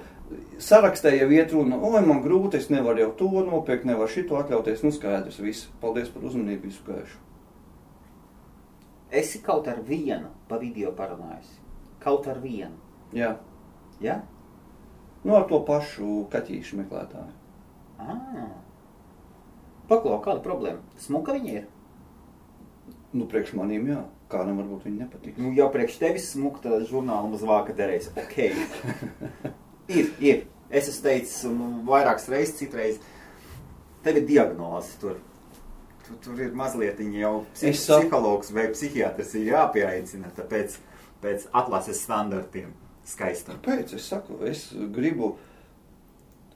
sarakstēja vietrunu, oi, man grūti, es nevaru jau to nopirkt, nevaru šito atļauties. Nu, skaidrs, viss. Paldies par uzmanību, visu gaišu. Esi kaut ar vienu pa video parunājusi. Kaut ar vienu. Jā. Ja? Nu, ar to pašu kaķīšu meklētāju. Ah. Paklau, kāda problēma? Smuka viņa ir. Nu, priekš manīm, jā. Kādam varbūt viņa nepatīk. Nu, jau priekš tevis smuka tā žurnāla uz vāka derēs. Ok. ir, ir. Es esmu teicis un vairākas reizes, citreiz. Tev ir diagnoze tur. Tur, tur ir mazliet jau psih Es psihologs vai psihiatrs ir jāpieaicina, tāpēc pēc atlases standartiem skaistam. Kāpēc? Es saku, es gribu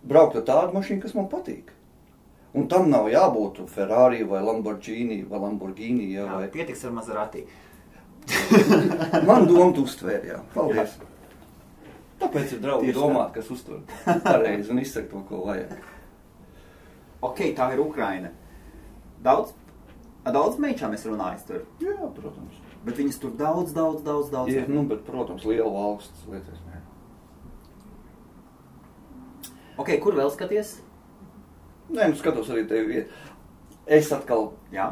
braukt ar tādu mašīnu, kas man patīk. Un tam nav jābūt Ferrari vai Lamborghini vai Lamborghini. Jā, Jā, vai... pietiks ar Maserati. Man doma tu uztvēr, jā. Paldies. Tāpēc ir draugi Tieši tā. domāt, kas uztver pareizi un izsaka to, ko vajag. Ok, tā ir Ukraina. Daudz, daudz meičām es runāju tur. Jā, protams. Bet viņas tur daudz, daudz, daudz, daudz. Ir, nu, bet, protams, liela valsts lietas. nē. Ok, kur vēl skaties? Nē, nu skatos arī tevi vietu. Es atkal Jā.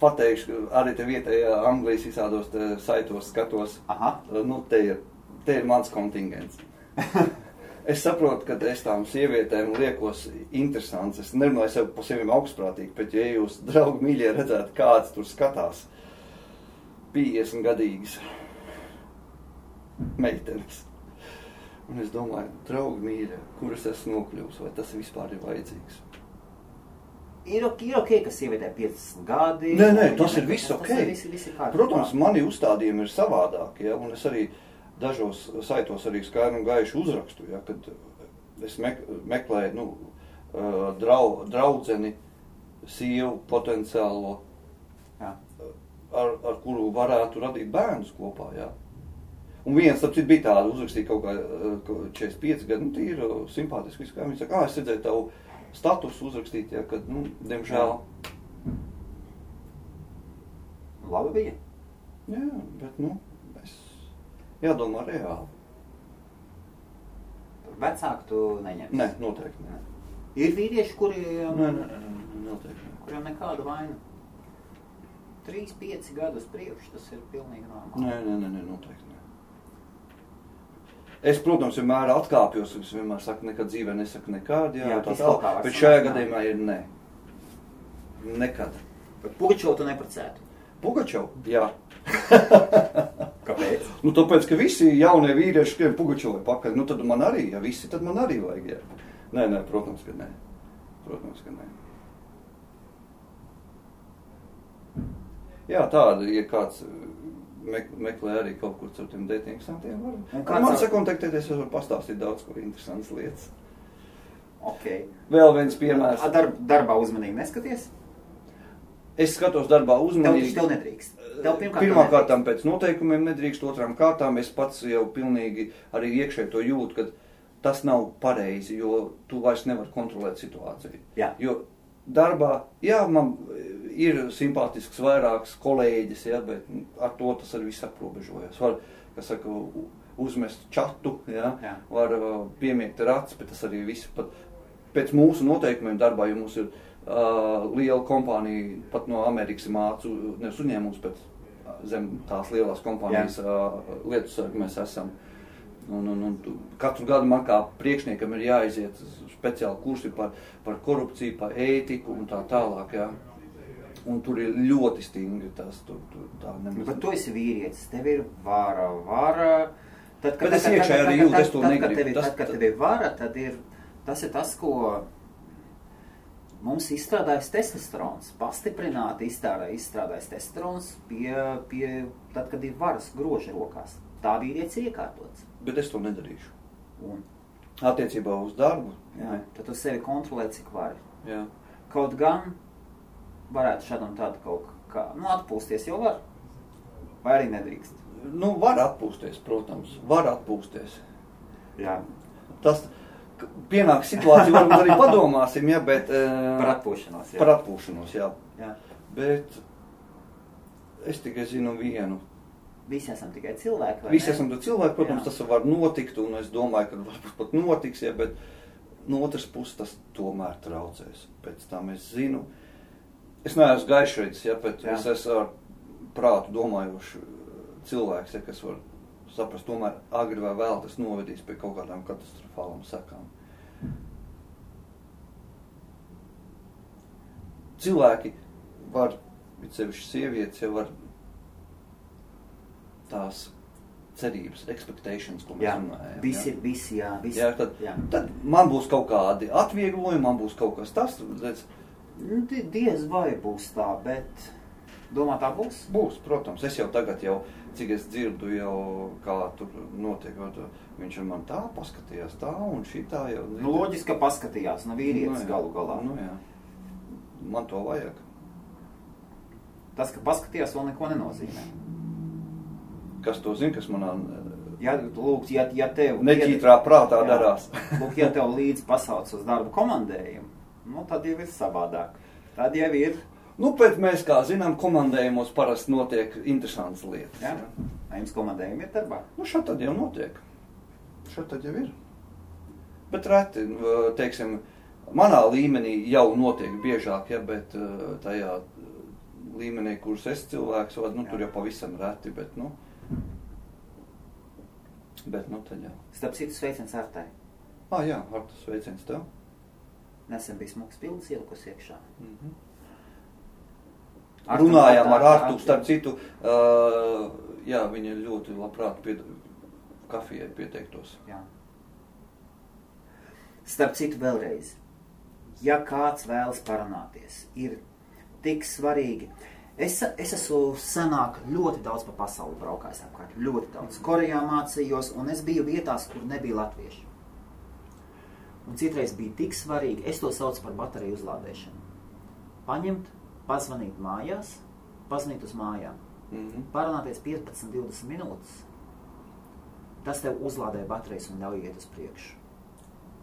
pateikšu, arī te vietējā Anglijas visādos saitos skatos. Aha. Nu, te ir, te ir mans kontingents. es saprotu, ka es tām sievietēm liekos interesants. Es nerunāju sev par sevi augstprātīgi, bet ja jūs, draugi, mīļie, redzētu, kāds tur skatās 50 gadīgas meitenes. Un es domāju, draugi, mīļie, kur es esmu nokļuvis, vai tas vispār ir vajadzīgs? Ir, ok- ir ok, ka sievietē 50 gadi. Nē, nē, tas ir viss ok. Tas ir viss ir kārtībā. Protams, mani uzstādījumi ir savādāki, ja, un es arī dažos saitos arī skaidri un gaiši uzrakstu, ja, kad es mek meklēju, nu, ā, drau, draudzeni, sievu potenciālo, Jā. Ar, ar kuru varētu radīt bērnus kopā, jā. Un viens, starp citu, bija tāda, uzrakstīja kaut kā ā, ka 45 gadu, nu, tīri simpātiski, viss kā viņi saka, ah, es redzēju tavu statusu uzrakstīt, ja, kad, nu, diemžēl, Labi bija. jā, bet, nu, es jādomā reāli. Vecāku tu neņem. Nē, noteikti nē. Ir vīrieši, kuri, Nē, nē, nē, noteikti kuriem nekāda vaina. 3, 5 gadus priekš tas ir pilnīgi normāli. Nē, nē, nē, nē, noteikti nē. Es, protams, vienmēr atkāpjos, es vienmēr saku, nekad dzīvē nesaku nekādu, jā, Jā, tā tā, bet šajā gadījumā ir nē. Nekad. Pugačovu tu neprecētu. Pugačov? Jā. Kāpēc? Nu, tāpēc, ka visi jaunie vīrieši skrien Pugačovai pakaļ, nu tad man arī, ja visi, tad man arī vajag, jā. Nē, nē, protams, ka nē. Protams, ka nē. Jā, tāda, ja kāds uh, mek meklē arī kaut kur caur tiem dating santiem, var. Ar man ar- sakontaktēties, es varu pastāstīt daudz ko interesantas lietas. Ok. Vēl viens piemērs. A, Darb, darbā uzmanīgi neskaties? Es skatos darbā Tev, uzmanīgi. tev nedrīkst. Tev pirmkārt Pirmā tev kārtām pēc noteikumiem nedrīkst, otrām kārtām es pats jau pilnīgi arī iekšēji to jūtu, ka tas nav pareizi, jo tu vairs nevari kontrolēt situāciju. Jā. Jo darbā, jā, man ir simpātisks vairāks kolēģis, jā, bet ar to tas arī viss aprobežojas. Var, kas saka, uzmest čatu, jā, Jā. var uh, piemiegt ar acis, bet tas arī viss pat pēc mūsu noteikumiem darbā, jo mums ir uh, liela kompānija, pat no Amerikas mācu, nevis uzņēmums, bet zem tās lielās kompānijas uh, lietu sargi mēs esam. Un, un, un katru gadu man kā priekšniekam ir jāiziet speciāli kursi par, par korupciju, par ētiku un tā tālāk. Jā. Un tur ir ļoti stingri tas. Tur, tur, tā nemaz Bet tu esi vīrietis, tev ir vara, vara. Tad, Bet es iekšēji arī jūtu, es to tad, negribu. Kad tev, ir- Tas- tad, kad tev ir vara, tad ir, tas ir tas, ko mums izstrādājas testosterons. Pastiprināti izstrādā, izstrādājas testosterons pie, pie, tad, kad ir varas groži rokās. Tā vīrietis ir iekārtots. Bet es to nedarīšu. Un, Attiecībā uz darbu. jā, tad tu sevi kontrolē, cik vari. jā. Kaut gan varētu šādam tādu kaut kā, nu, atpūsties jau var. Vai arī nedrīkst. Nu, var atpūsties, protams, var atpūsties. Jā. Tas k- pienāk situācija, varbūt arī padomāsim, ja, bet... eh, Par atpūšanos. Jā. Par atpūšanos, jā. jā. Bet es tikai zinu vienu. Visi esam tikai cilvēki. Visi ne? esam cilvēki, protams, Jā. tas var notikt, un es domāju, ka varbūt pat notiks, ja, bet no otras puses tas tomēr traucēs. Pēc tam es zinu, es neesmu gaišreiz, ja, bet Jā. es esmu ar prātu domājošu cilvēks, ja, kas var saprast, tomēr agri vai vēl tas novedīs pie kaut kādām katastrofālām sekām. Cilvēki var, it sevišķi sievietes, jau var tās cerības, expectations, ko mēs Jā, runājam. visi, ja. visi, jā, visi. Jā, tad, jā. tad man būs kaut kādi atvieglojumi, man būs kaut kas tas, redz, Nu, di- diez vai būs tā, bet domā tā būs. būs, protams. Es jau tagad, jau, cik es dzirdu, jau kā tur notiek, viņš ar man tā paskatījās, tā un šitā jau. Nu, loģiski, ka paskatījās, nu, vīrietis jā. galu galā. Nu, jā. Man to vajag. Tas, ka paskatījās, vēl neko nenozīmē. Kas to zina, kas manā Ja, lūk, ja, ja tev neķītrā prātā Jā. darās. Lūk, ja tev līdzi pasauc uz darbu komandējumu, nu, tad jau ir savādāk. Tad jau ir, Nu, bet mēs, kā zinām, komandējumos parasti notiek interesantas lietas. jā, vai jums komandējumi ir darbā? Nu, šeit tad jau notiek. Šeit tad jau ir. Bet reti, teiksim, manā līmenī jau notiek biežāk, ja, bet eh, tajā līmenī, kurus es cilvēks vadu, nu, Jā. tur jau pavisam reti, bet, nu, bet, nu, tad jau. Starp citu sveiciens Artai. Ah, jā, ar tas sveiciens tev. Nesen bija smuks pilns ielikusi iekšā. Mhm. Artu- Runājām ar Artu- Artu, Artu- starp citu, uh, jā, viņa ļoti labprāt pied, kafijai pieteiktos. Jā. Starp citu vēlreiz. ja kāds vēlas parunāties, ir tik svarīgi. Es, es esmu senāk ļoti daudz pa pasauli braukājis apkārt, ļoti daudz. Korejā mācījos, un es biju vietās, kur nebija latvieši. Un citreiz bija tik svarīgi, es to saucu par bateriju uzlādēšanu. Paņemt, pazvanīt mājās, pazvanīt uz mājām, Mm -hmm. parunāties 15, 20 minūtes. Tas tev uzlādē baterijas un ļauj iet uz priekšu.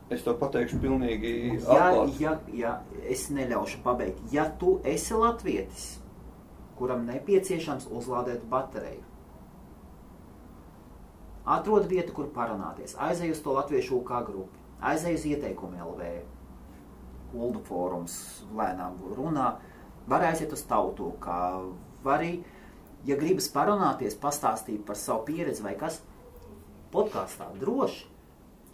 Es to pateikšu pilnīgi Ja, atklāti. ja, ja es neļaušu pabeigt, ja tu esi latvietis, kuram nepieciešams uzlādēt bateriju, atrod vietu, kur parunāties, aizej uz to latviešu UK grupu, aizej uz ieteikumu LV, Kuldu fórums, lēnām runā, var aiziet uz tautu, kā var arī, ja gribas parunāties, pastāstīt par savu pieredzi vai kas, podkāstā droši.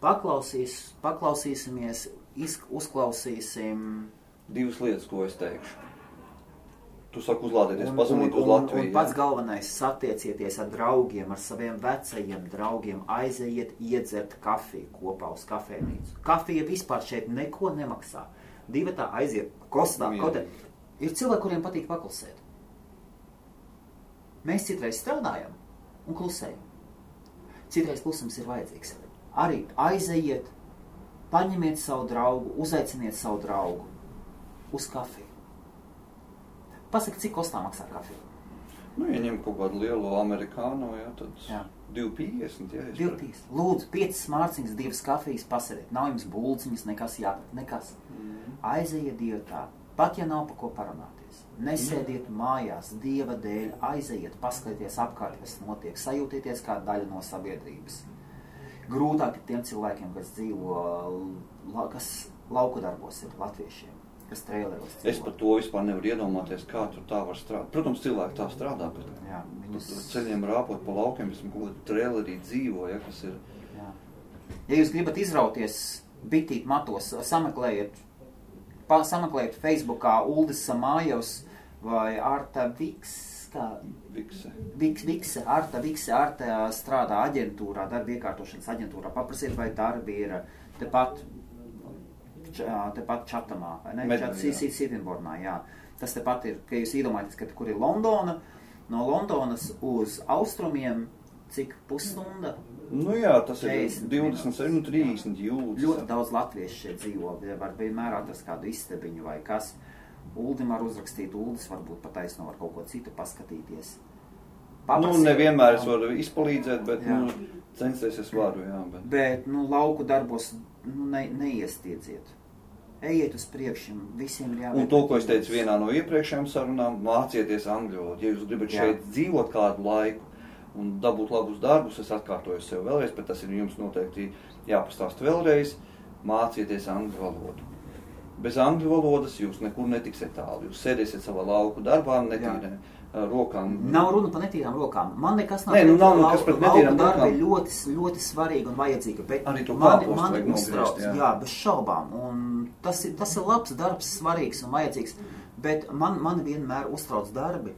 Paklausīs, paklausīsimies, iz, uzklausīsim. Divas lietas, ko es teikšu. Tu saki, uzlādēties, Un, pazvanīt uz un, Latviju. un pats galvenais - satiecieties ar draugiem, ar saviem vecajiem draugiem, aizejiet, iedzert kafiju kopā uz kafejnīcu. Kafija vispār šeit neko nemaksā. Divi tā aiziet kostā. Mierīgi. Kaut arī ir cilvēki, kuriem patīk paklusēt. Mēs citreiz strādājam un klusējam. Citreiz klusums ir vajadzīgs. Arī aizejiet, paņemiet savu draugu, uzaiciniet savu draugu uz kafiju. Pasaki, cik kostā maksā kafija? Nu, ja ņem kaut kādu lielu amerikānu, jā, tad Jā. 2,50. Jā, es Diltīs. Lūdzu, piecas mārciņas, divas kafijas pasēdiet. Nav jums bulciņas, nekas jāpēc, nekas. Mhm. Aizejiet dievā, pat ja nav pa ko parunāties. Nesēdiet mājās, dieva dēļ, aizejiet, paskatieties apkārt, kas notiek, sajūtieties kā daļa no sabiedrības. Grūtāk ir tiem cilvēkiem, kas dzīvo, kas lauku darbos ir latviešiem, kas traileros Es par to vispār nevaru iedomāties, kā tur tā var strādāt. Protams, cilvēki tā strādā, bet Jā, Viņus... ceļiem rāpot pa laukiem, esmu kaut kādā trailerī dzīvo, ja, kas ir. Jā. Ja jūs gribat izrauties bitīt matos, sameklējiet, pa, sameklējiet Facebookā Uldis Samājos vai Arta Viks, kā Vikse. Viks, Vikse, Arta Vikse, Arta strādā aģentūrā, darba iekārtošanas aģentūrā. Paprasiet, vai darbi ir tepat, tepat Čatamā, vai ne? Čat, jā. Tas tepat ir, ka jūs iedomājaties, ka kur ir Londona, no Londonas uz austrumiem, cik pusstunda? Nu jā, tas ir 40 27, nu 30 jūdzes. Ļoti daudz latviešu šeit dzīvo. Var vienmēr atrast kādu istabiņu vai kas. Uldim var uzrakstīt, Uldis varbūt pataisno var kaut ko citu paskatīties. Nu, nevienmēr es varu izpalīdzēt, bet Jā. nu, censties es varu, jā. Bet... Bet, nu, lauku darbos nu, ne, neiestiedziet. Ejiet uz priekšu, visiem ir jābūt. Un to, ko es teicu vienā no iepriekšējām sarunām, mācieties angļu valodu. Ja jūs gribat Jā. šeit dzīvot kādu laiku un dabūt labus darbus, es atkārtoju sev vēlreiz, bet tas ir jums noteikti jāpastāst vēlreiz, mācieties angļu valodu. Bez angļu valodas jūs nekur netiksiet tālu. Jūs sēdēsiet savā lauku darbā, netīrē ar rokām. Nav runa par netīrām rokām. Man nekas nav Nē, nu, nav nekas pret netīrām darbi rokām. ir ļoti, ļoti svarīga un vajadzīga. Bet Arī to mani, mani uztrauc, jā. jā, bez šaubām. Un tas, ir, tas ir labs darbs, svarīgs un vajadzīgs. Bet man, man vienmēr uztrauc darbi,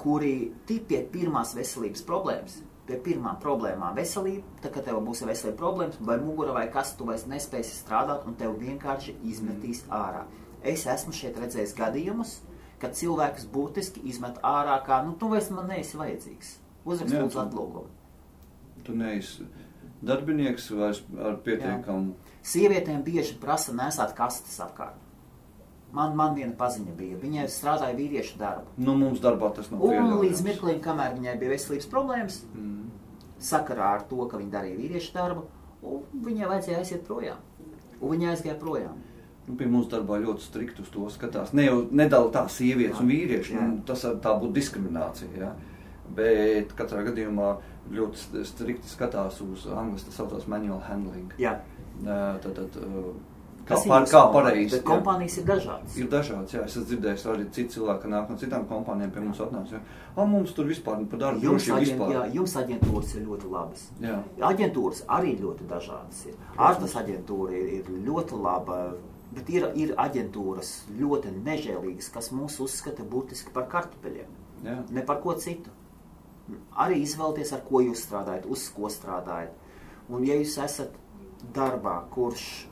kuri tip pie pirmās veselības problēmas. Pie pirmām problēmām veselība, tad, kad tev būs veselība problēmas, vai mugura vai kas, tu vairs nespēsi strādāt un tev vienkārši izmetīs ārā. Es esmu šeit redzējis gadījumus, kad cilvēks būtiski izmet ārā, kā, nu, tu vairs man neesi vajadzīgs. Jā, Uzrakst lūdzu tu- atlūgumu. Tu neesi darbinieks vairs ar pietiekamu. Sievietēm bieži prasa nesāt kastes apkārt. Man, man viena paziņa bija, viņai strādāja vīriešu darbu. Nu, mums darbā tas nav Un pieļaujams. līdz mirklim, kamēr viņai bija veselības problēmas, Mm. sakarā ar to, ka viņa darīja vīriešu darbu, un viņai vajadzēja aiziet projām. Un viņa aizgāja projām. Nu, pie mums darbā ļoti strikt uz to skatās. Ne jau nedala tā sievietes un vīrieši, nu, tas tā būtu diskriminācija. Ja? Bet katrā gadījumā ļoti st- strikti skatās uz angļu, saucās manual handling. Jā, Tad, tad, kā, par, kā pareizi. Bet ja? kompānijas ir dažādas. Ir dažādas, jā, es esmu dzirdējis arī citi cilvēki, ka nāk no citām kompānijām pie mums atnāca. Ja? A, mums tur vispār par darbu Jums, aģent, vispār. jā, jums aģentūras ir ļoti labas. Jā. Aģentūras arī ļoti dažādas ir. Ārtas aģentūra ir, ir ļoti laba, bet ir, ir aģentūras ļoti nežēlīgas, kas mūs uzskata būtiski par kartupeļiem, Jā. ne par ko citu. Arī izvēlieties, ar ko jūs strādājat, uz ko strādājat. Un, ja jūs esat darbā, kurš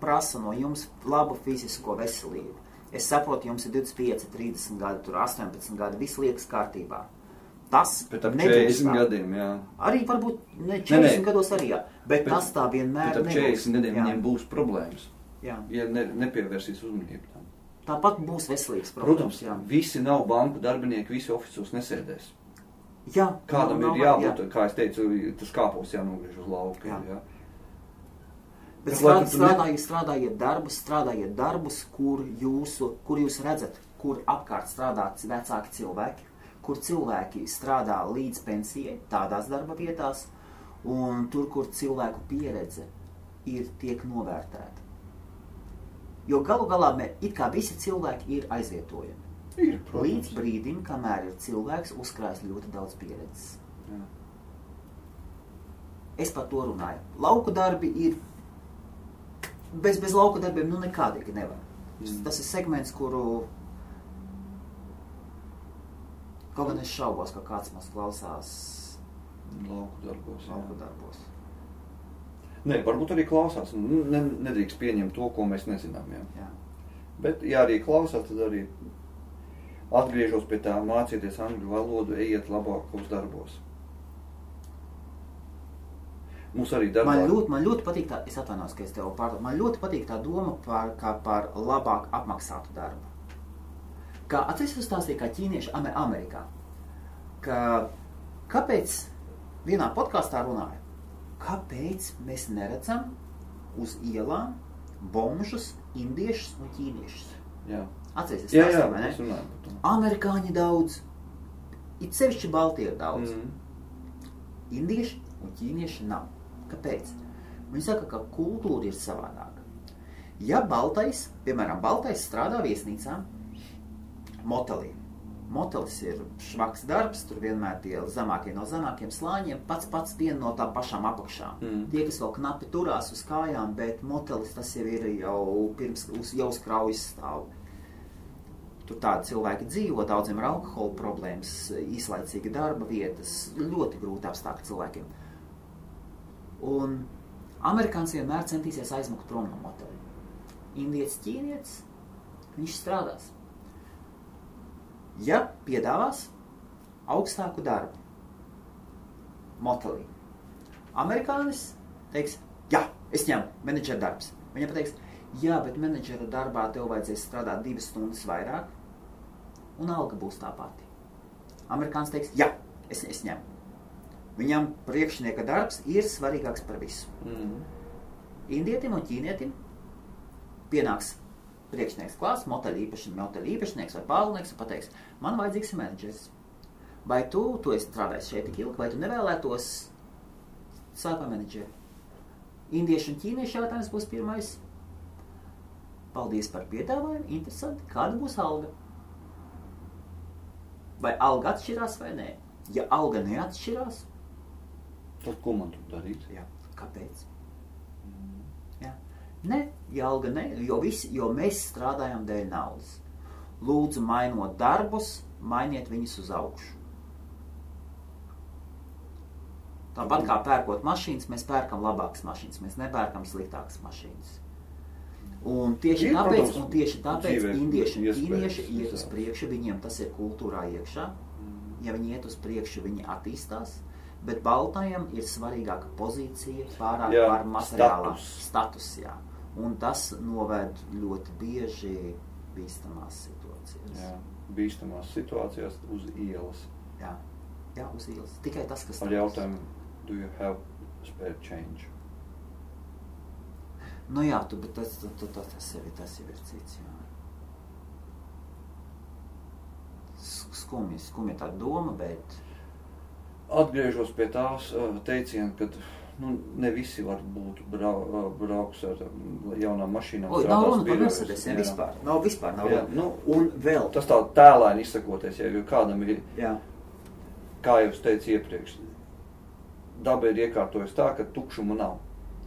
prasa no jums labu fizisko veselību. Es saprotu, jums ir 25, 30 gadi, tur 18 gadi, viss liekas kārtībā. Tas nedrīkst 40 tā. gadiem, jā. Arī varbūt ne 40 Nē, nē. gados arī, jā. Bet, Bet- tas tā vienmēr Bet ap 40 gadiem jā, viņiem būs problēmas, jā. ja ne, nepievērsīs uzmanību tam. Tāpat būs veselīgs problēmas. Protams, jā. visi nav banku darbinieki, visi oficiālos nesēdēs. jā. Kādam nav- ir jābūt, kā es teicu, tas kāpos jānogriež uz lauka. Jā. Jā. Bet strād, strādājiet, strādājiet darbus, strādājiet darbus, kur, jūsu, kur jūs redzat, kur apkārt strādā vecāki cilvēki, kur cilvēki strādā līdz pensijai, tādās darba vietās, un tur, kur cilvēku pieredze ir tiek novērtēta. Jo galu galā mē, it kā visi cilvēki ir aizvietojami. Ir, Līdz protams. brīdim, kamēr ir cilvēks uzkrājis ļoti daudz pieredzes. Jā. Es par to runāju. Lauku darbi ir. Bez, bez lauku darbiem nu nekādīgi nevar. Mm. Tas ir segments, kuru. Kaut gan es šaubos, ka kāds mums klausās Lauku darbos. lauku darbos. Nē, varbūt arī klausās. Nu, Ne, nedrīkst pieņemt to, ko mēs nezinām. Jā. Jā. Bet, ja arī klausās, tad arī atgriežos pie tā, mācieties angļu valodu, ejiet labākos darbos. Mums arī darbā Man ļoti, man ļoti patīk tā, es atvainojos, ka es tev pārtraucu. Man ļoti patīk tā doma par, kā par labāk apmaksātu darbu. Kā atceries stāstīja, kā ķīnieši Amer- Amerikā. Ka, kāpēc vienā podkāstā runāja? Kāpēc mēs neredzam uz ielām bomžus, indiešus un ķīniešus? Mēs runājam par to. Amerikāņi daudz, it sevišķi Baltija ir daudz. Mm. Indieši un ķīnieši nav. Kāpēc? Viņi saka, ka kultūra ir savādāka. Ja baltais, piemēram, baltais strādā viesnīcā, motelī. Motelis ir švaks darbs, tur vienmēr tie zemākie no zemākiem slāņiem, pats pats viena no tām pašām apakšām. Mm. Tie, kas vēl knapi turās uz kājām, bet motelis tas jau ir jau pirms, uz, jau uz kraujas stāv. Tur tādi cilvēki dzīvo, daudziem ir alkohola problēmas, īslaicīga darba vietas, ļoti grūti apstākļi cilvēkiem. Un amerikānis vienmēr centīsies aizmukt prom no moteļa. Indietis, ķīnietis, viņš strādās. Ja piedāvās augstāku darbu motelī, amerikānis teiks, jā, es ņemu menedžera darbs. Viņa pateiks, jā, bet menedžera darbā tev vajadzēs strādāt divas stundas vairāk, un alga būs tā pati. Amerikānis teiks, jā, es, es ņemu. Viņam priekšnieka darbs ir svarīgāks par visu. Mm. Indietim un ķīnietim pienāks priekšnieks klāsts, moteļa īpašnieks, moteļa īpašnieks vai pārvaldnieks un pateiks, man vajadzīgs menedžers. Vai tu, tu esi strādājis šeit tik ilgi, vai tu nevēlētos sākt par menedžeri? Indiešu un ķīniešu jautājums būs pirmais. Paldies par piedāvājumu, interesanti, kāda būs alga? Vai alga atšķirās vai nē? Ja alga neatšķirās, Tad ko man tur darīt? jā, kāpēc? Jā. Nē, ja alga ne, jo, visi, jo mēs strādājam dēļ naudas. Lūdzu, mainot darbus, mainiet viņus uz augšu. Tāpat kā pērkot mašīnas, mēs pērkam labākas mašīnas, mēs nepērkam sliktākas mašīnas. Un tieši Ir, tāpēc, protams, un tieši tāpēc dzīvē indieši un ķīnieši iet uz priekšu, viņiem tas ir kultūrā iekšā. Ja viņi iet uz priekšu, viņi attīstās. Bet Baltajam ir svarīgāka pozīcija pārāk Jā, par materiālā status. status. Jā. Un tas noved ļoti bieži bīstamās situācijas. Jā, bīstamās situācijās uz ielas. Jā. Jā, uz ielas. Tikai tas, kas Ar jautājumu, do you have spare change? Nu jā, tu, bet tas, tu, tas, tas, jau ir, tas jau ir cits. Jā. Skumji, skumji tā doma, bet Atgriežos pie tās uh, teiciena, ka nu, ne visi var būt brau, brauks ar um, jaunām mašīnām. Oi, nav runa par Mercedesiem vispār. Nav vispār. Nav jā, nu, un vēl. Tas tā tēlēni izsakoties, ja, jo kādam ir, jā. kā jau es teicu iepriekš, daba ir iekārtojas tā, ka tukšuma nav.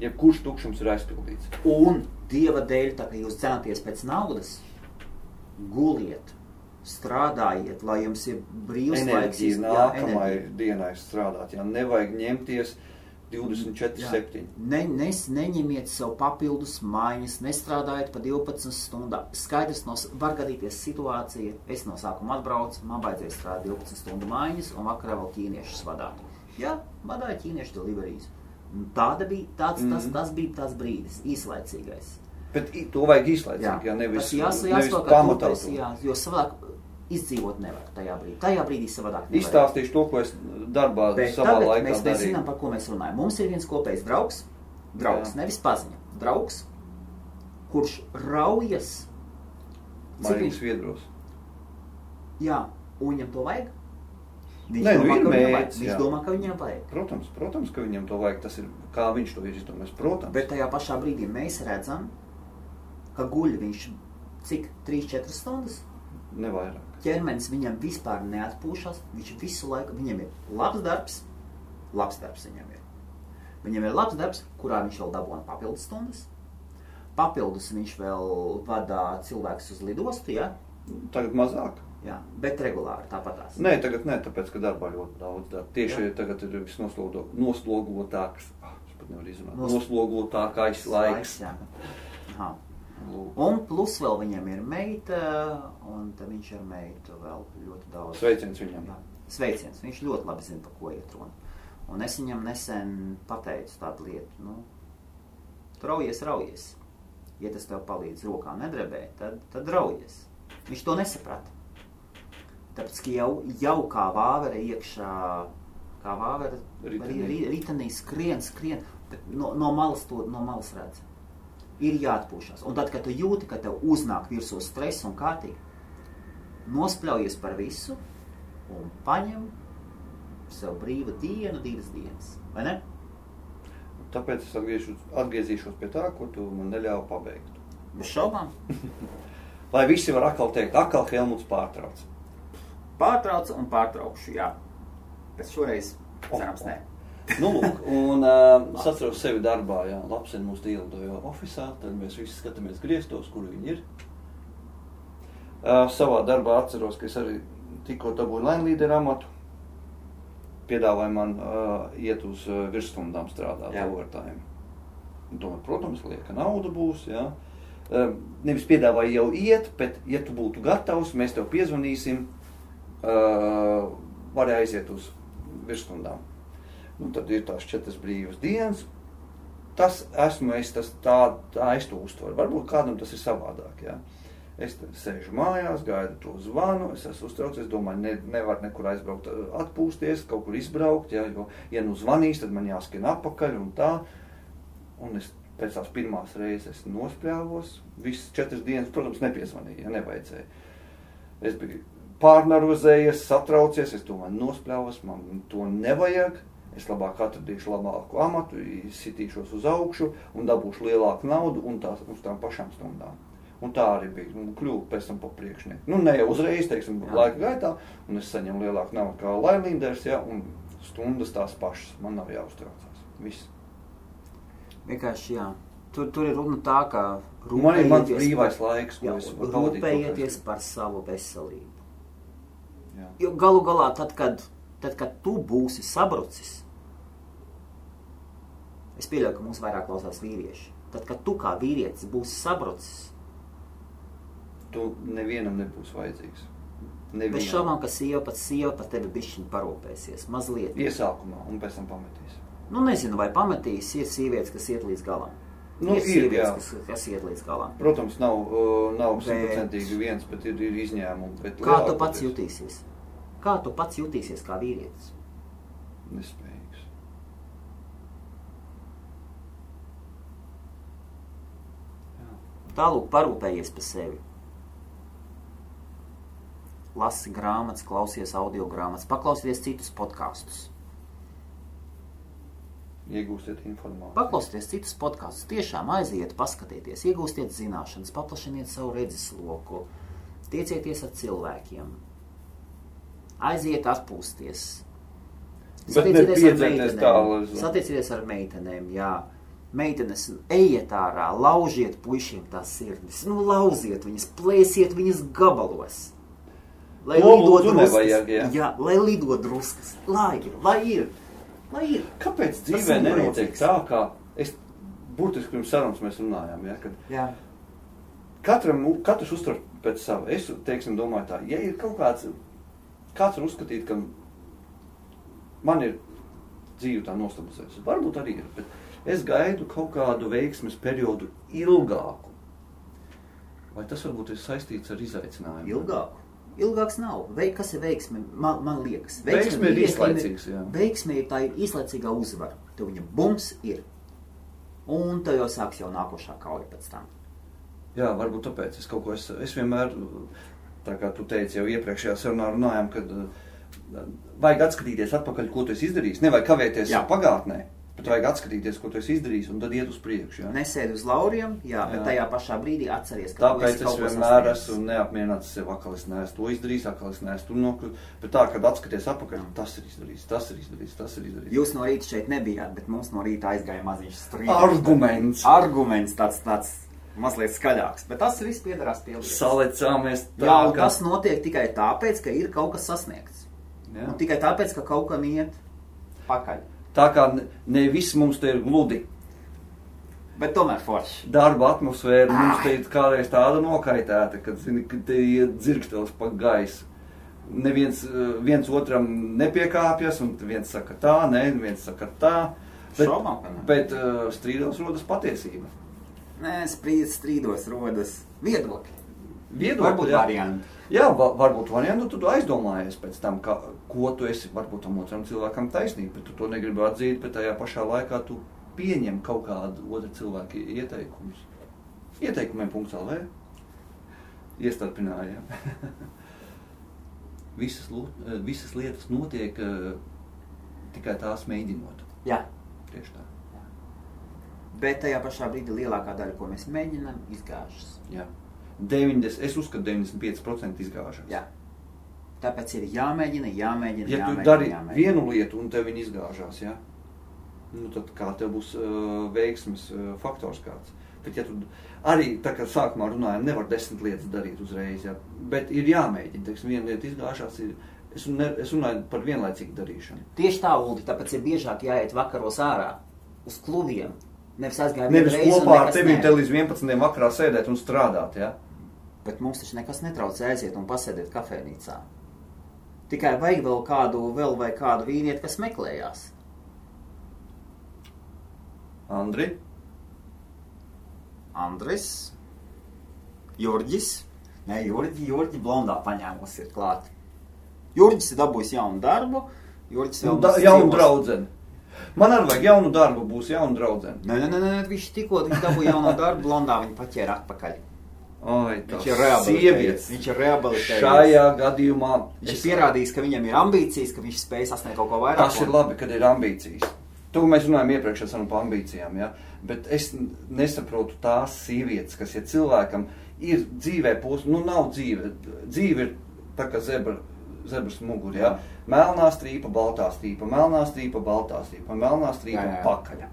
Jebkurš tukšums ir aizpildīts. Un Dieva dēļ, tā kā jūs cenāties pēc naudas, guliet, strādājiet, lai jums ir brīvs enerģija laiks. Enerģija nākamai dienai strādāt, ja nevajag ņemties. Uh, 24,7. Ne, ne, neņemiet sev papildus maiņas, nestrādājiet pa 12 stundām. Skaidrs, no, var gadīties situācija, es no sākuma atbraucu, man baidzies strādāt 12 stundu maiņas un vakarā vēl ķīniešus vadāt. Jā, vadāja ķīniešu deliverijas. Tāda bija, tāds, mm -hmm. tas, mhm. tas bija tas brīdis, īslaicīgais. Bet to vajag īslaicīgi, jā, jā nevis, tas jāsaka, nevis jāsaka, pamatā. Jā, jo savāk izdzīvot nevar tajā brīdī. Tajā brīdī savādāk nevar. Izstāstīšu to, ko es darbā Bet savā laikā mēs, mēs zinām, par ko mēs runājam. Mums ir viens kopējs draugs, draugs Jā. nevis paziņa, draugs, kurš raujas. Viņš, Viedros. jā, un viņam to vajag? Viņš Nē, nu, domā, vajag. mērķis, Viņš jā. domā, ka viņam vajag. Protams, protams, ka viņam to vajag. Tas ir kā viņš to ir izdomājis. Protams. Bet tajā pašā brīdī mēs redzam, ka guļ viņš cik 3-4 stundas. Nevairāk. Ķermenis viņam vispār neatpūšas. Viņš visu laiku, viņam ir labs darbs, labs darbs viņam ir. Viņam ir labs darbs, kurā viņš vēl dabūna papildus stundas. Papildus viņš vēl vada cilvēkus uz lidostu, ja? Tagad mazāk. Jā, bet regulāri tāpatās. Nē, tagad nē, tāpēc, ka darbā ļoti daudz darba. Tieši jā. tagad ir visnoslogotāks, ah, es pat nevaru izrunāt, Nos- noslogotākais laiks. jā. Aha. Un plus vēl viņam ir meita, un viņš ar meitu vēl ļoti daudz. Sveiciens viņam. Jā, Sveiciens. Viņš ļoti labi zina, par ko iet runa. Un es viņam nesen pateicu tādu lietu, nu, raujies, raujies. Ja tas tev palīdz rokā nedrebēt, tad, tad raujies. Viņš to nesaprata. Tāpēc, ka jau, jau kā vāvere iekšā, kā vāvere Ritenī. ri- ri- ritenī skrien, skrien, no, no malas to, no malas redz. Ir jāatpūšas. Un tad, kad tu jūti, ka tev uznāk virsū stress un kārtīgi, nospļaujies par visu un paņem sev brīvu dienu, divas dienas. Vai ne? Tāpēc es atgriežu, atgriezīšos pie tā, ko tu man neļāvi pabeigt. Bez šaubām. Lai visi var atkal teikt, atkal Helmuts pārtrauc. Pārtraucu un pārtraukšu, jā. Bet šoreiz, cerams, nē. Nu, lūk, un uh, es atceros sevi darbā, jā, labs ir mūsu dīldojo oficiālā, tad mēs visi skatāmies griestos, kur viņi ir. Uh, savā darbā atceros, ka es arī tikko dabūju lainlīderu amatu. Piedāvāja man uh, iet uz uh, virsstundām strādāt. Un Domāju, protams, lieka nauda būs, jā. Uh, nevis piedāvāja jau iet, bet, ja tu būtu gatavs, mēs tev piezvanīsim, uh, vari aiziet uz virsstundām. Nu, tad ir tās četras brīvas dienas. Tas esmu es, tas tā, tā es to uztveru. Varbūt kādam tas ir savādāk. Jā. Es sēžu mājās, gaidu to zvanu, es esmu uztraucies, domāju, ne, nevar nekur aizbraukt, atpūsties, kaut kur izbraukt, jā, jo, ja nu zvanīs, tad man jāskan apakaļ un tā. Un es pēc tās pirmās reizes nospļāvos, visas četras dienas, protams, nepiezvanīju, ja nevajadzēja. Es biju pārnarozējies, satraucies, es domāju, nospļāvos, man to nevajag. Es labāk atradīšu labāku amatu, sitīšos uz augšu un dabūšu lielāku naudu un tās uz tām pašām stundām. Un tā arī bija. Un kļuvu pēc tam par priekšnieku. Nu, ne jau uzreiz, teiksim, Jā. laika gaitā, un es saņemu lielāku naudu kā laimīgais, ja, un stundas tās pašas. Man nav jāuztraucās. Viss. Vienkārši, jā. Tur, tur ir runa tā, ka Man ir mans brīvais par- laiks, ko jā, es varu pavadīt. Rūpējieties par savu veselību. Jā. Jo galu galā, tad, kad, tad, kad tu būsi sabrucis, es pieļauju, ka mums vairāk klausās vīrieši. Tad, kad tu kā vīrietis būsi sabrucis, Tu nevienam nebūs vajadzīgs. bez Nevienam. šaubām, ka sieva pat sieva par tevi bišķiņ parūpēsies, mazliet. Iesākumā, un pēc tam pametīs. Nu, nezinu, vai pamatīs, ir sievietes, kas iet līdz galam. Nu, ir, sievietes, jā. kas, kas iet līdz galam. Protams, nav, uh, nav simtprocentīgi viens, bet ir, ir izņēmumi. Kā tu pats jutīsies? Kā tu pats jutīsies kā vīrietis? Nespējīgs. Tālūk, parūpējies par sevi. Lasi grāmatas, klausies audio grāmatas, paklausieties citus podkāstus. Iegūstiet informāciju. Paklausieties citus podkāstus, tiešām aiziet, paskatieties, iegūstiet zināšanas, paplašiniet savu redzesloku, tiecieties ar cilvēkiem, aiziet atpūsties. Satiecieties ar Satiecieties ar meitenēm, jā. Meitenes, ejiet ārā, laužiet puišiem tās sirdis, nu lauziet viņas, plēsiet viņas gabalos. Lai To lido druskas, nevajag, jā. jā, lai lido druskas, lai ir, lai ir. Lai ir. Kāpēc dzīvē nenotiek tā, kā es burtiski pirms sarunas mēs runājām, ja, kad Jā. katram, katrs uztver pēc sava. Es, teiksim, domāju tā, ja ir kaut kāds, kāds var uzskatīt, ka man ir dzīve tā nostabilizējusies. Varbūt arī ir, bet es gaidu kaut kādu veiksmes periodu ilgāku. Vai tas varbūt ir saistīts ar izaicinājumu? Ilgāk. Ilgāks nav. Veik, kas ir veiksme? Man, man liekas, Veiksme ir iespējami- īslaicīgs, jā. Veiksme ir tā ir īslaicīgā uzvara. Tev viņa bums ir. Un tev jau sāks jau nākošā kauja pēc tam. Jā, varbūt tāpēc es kaut ko es, es vienmēr, tā kā tu teici jau iepriekšējā sarunā runājām, kad uh, vajag atskatīties atpakaļ, ko tu esi izdarījis. Nevajag kavēties Jā. pagātnē, bet vajag atskatīties, ko tu esi izdarījis un tad iet uz priekšu. Jā. Nesēdi uz lauriem, jā, bet Jā. tajā pašā brīdī atceries, ka tu Tāpēc esi es kaut ko vienmēr esmu neapmierināts sev, akal es neesmu to izdarījis, akal es neesmu tur nokļuvis. Bet tā, kad atskaties atpakaļ, tas ir izdarīts, tas ir izdarīts, tas ir izdarīts. Jūs no rīta šeit nebijāt, bet mums no rīta aizgāja maziņš strīds. Arguments. Arguments tāds, tāds mazliet skaļāks, bet tas viss piederās pie lietas. Salecāmies tā, Jā, un ka- tas notiek tikai tāpēc, ka ir kaut kas sasniegts. Jā. Un tikai tāpēc, ka kaut kam iet pakaļ. Tā kā ne- viss mums te ir gludi. Bet tomēr forši. darba atmosfēra mums te ir kādreiz tāda nokaitēta, ka, zini, ka te iet dzirkstels pa gaisu. Neviens eh, viens otram nepiekāpjas, un viens saka tā, nē, viens saka tā. Bet, ne. bet uh, strīdos rodas patiesība. Nē, strīds, strīdos rodas viedokļi. Viedokļi, Varbūt jā. varianti. Jā, va, varbūt variantu tu aizdomājies pēc tam, ka, ko tu esi, varbūt tam otram cilvēkam taisnība, bet tu to negribi atzīt, bet tajā pašā laikā tu pieņem kaut kādu otru cilvēku ieteikumus. Ieteikumiem punkts LV. Iestarpināja. visas, eh, visas lietas notiek eh, tikai tās mēģinot. Jā. Tieši tā. Bet tajā pašā brīdī lielākā daļa, ko mēs mēģinām, izgāžas. Jā. 90, es uzskatu, 95% izgāžas. Jā. Tāpēc ir jāmēģina, jāmēģina, Ja tu jāmēģina. dari jāmēģina. vienu lietu un tev viņa izgāžās, ja? nu, tad kā tev būs uh, veiksmes uh, faktors kāds. Bet, ja tu arī tā kā sākumā runājām, nevar desmit lietas darīt uzreiz, ja? bet ir jāmēģina. Teiksim, viena lieta izgāžās, ir, es, ne, es runāju par vienlaicīgu darīšanu. Tieši tā, Uldi, tāpēc ir biežāk jāiet vakaros ārā uz klubiem. Nevis aizgājāt Nevis kopā ar tevi te līdz 11. vakarā sēdēt un strādāt. Ja? Bet mums taču nekas netraucē aiziet un pasēdēt kafejnīcā. Tikai vajag vēl kādu, vēl vai kādu vīnieti, kas meklējās. Andri, Andris, Jurģis. Nē, Jurģi, Jurģi blondā paņēmusi ir klāt. Jurģis ir dabūjis jaunu darbu. Jurģis vēl nu, da, mums jaunu draudzeni. Man arī vajag jaunu darbu, būs jauna draudzene. Nē, nē, nē, viņš tikko dabūja jaunu darbu, blondā viņa paķēra atpakaļ. Ai, Viņš ir rehabilitējies. sievietes. Viņš ir rehabilitējies. Šajā gadījumā Viņš ir es- pierādījis, ka viņam ir ambīcijas, ka viņš spēj sasniegt kaut ko vairāk. Tas ir labi, kad ir ambīcijas. To mēs runājam iepriekš esam par ambīcijām, ja? bet es nesaprotu tās sievietes, kas ir cilvēkam, ir dzīvē posms, nu nav dzīve. Dzīve ir tā kā zebra, zebras mugurā. Ja? Melnā strīpa, baltā strīpa, melnā strīpa, baltā strīpa, melnā strīpa, Jā, jā. pakaļ.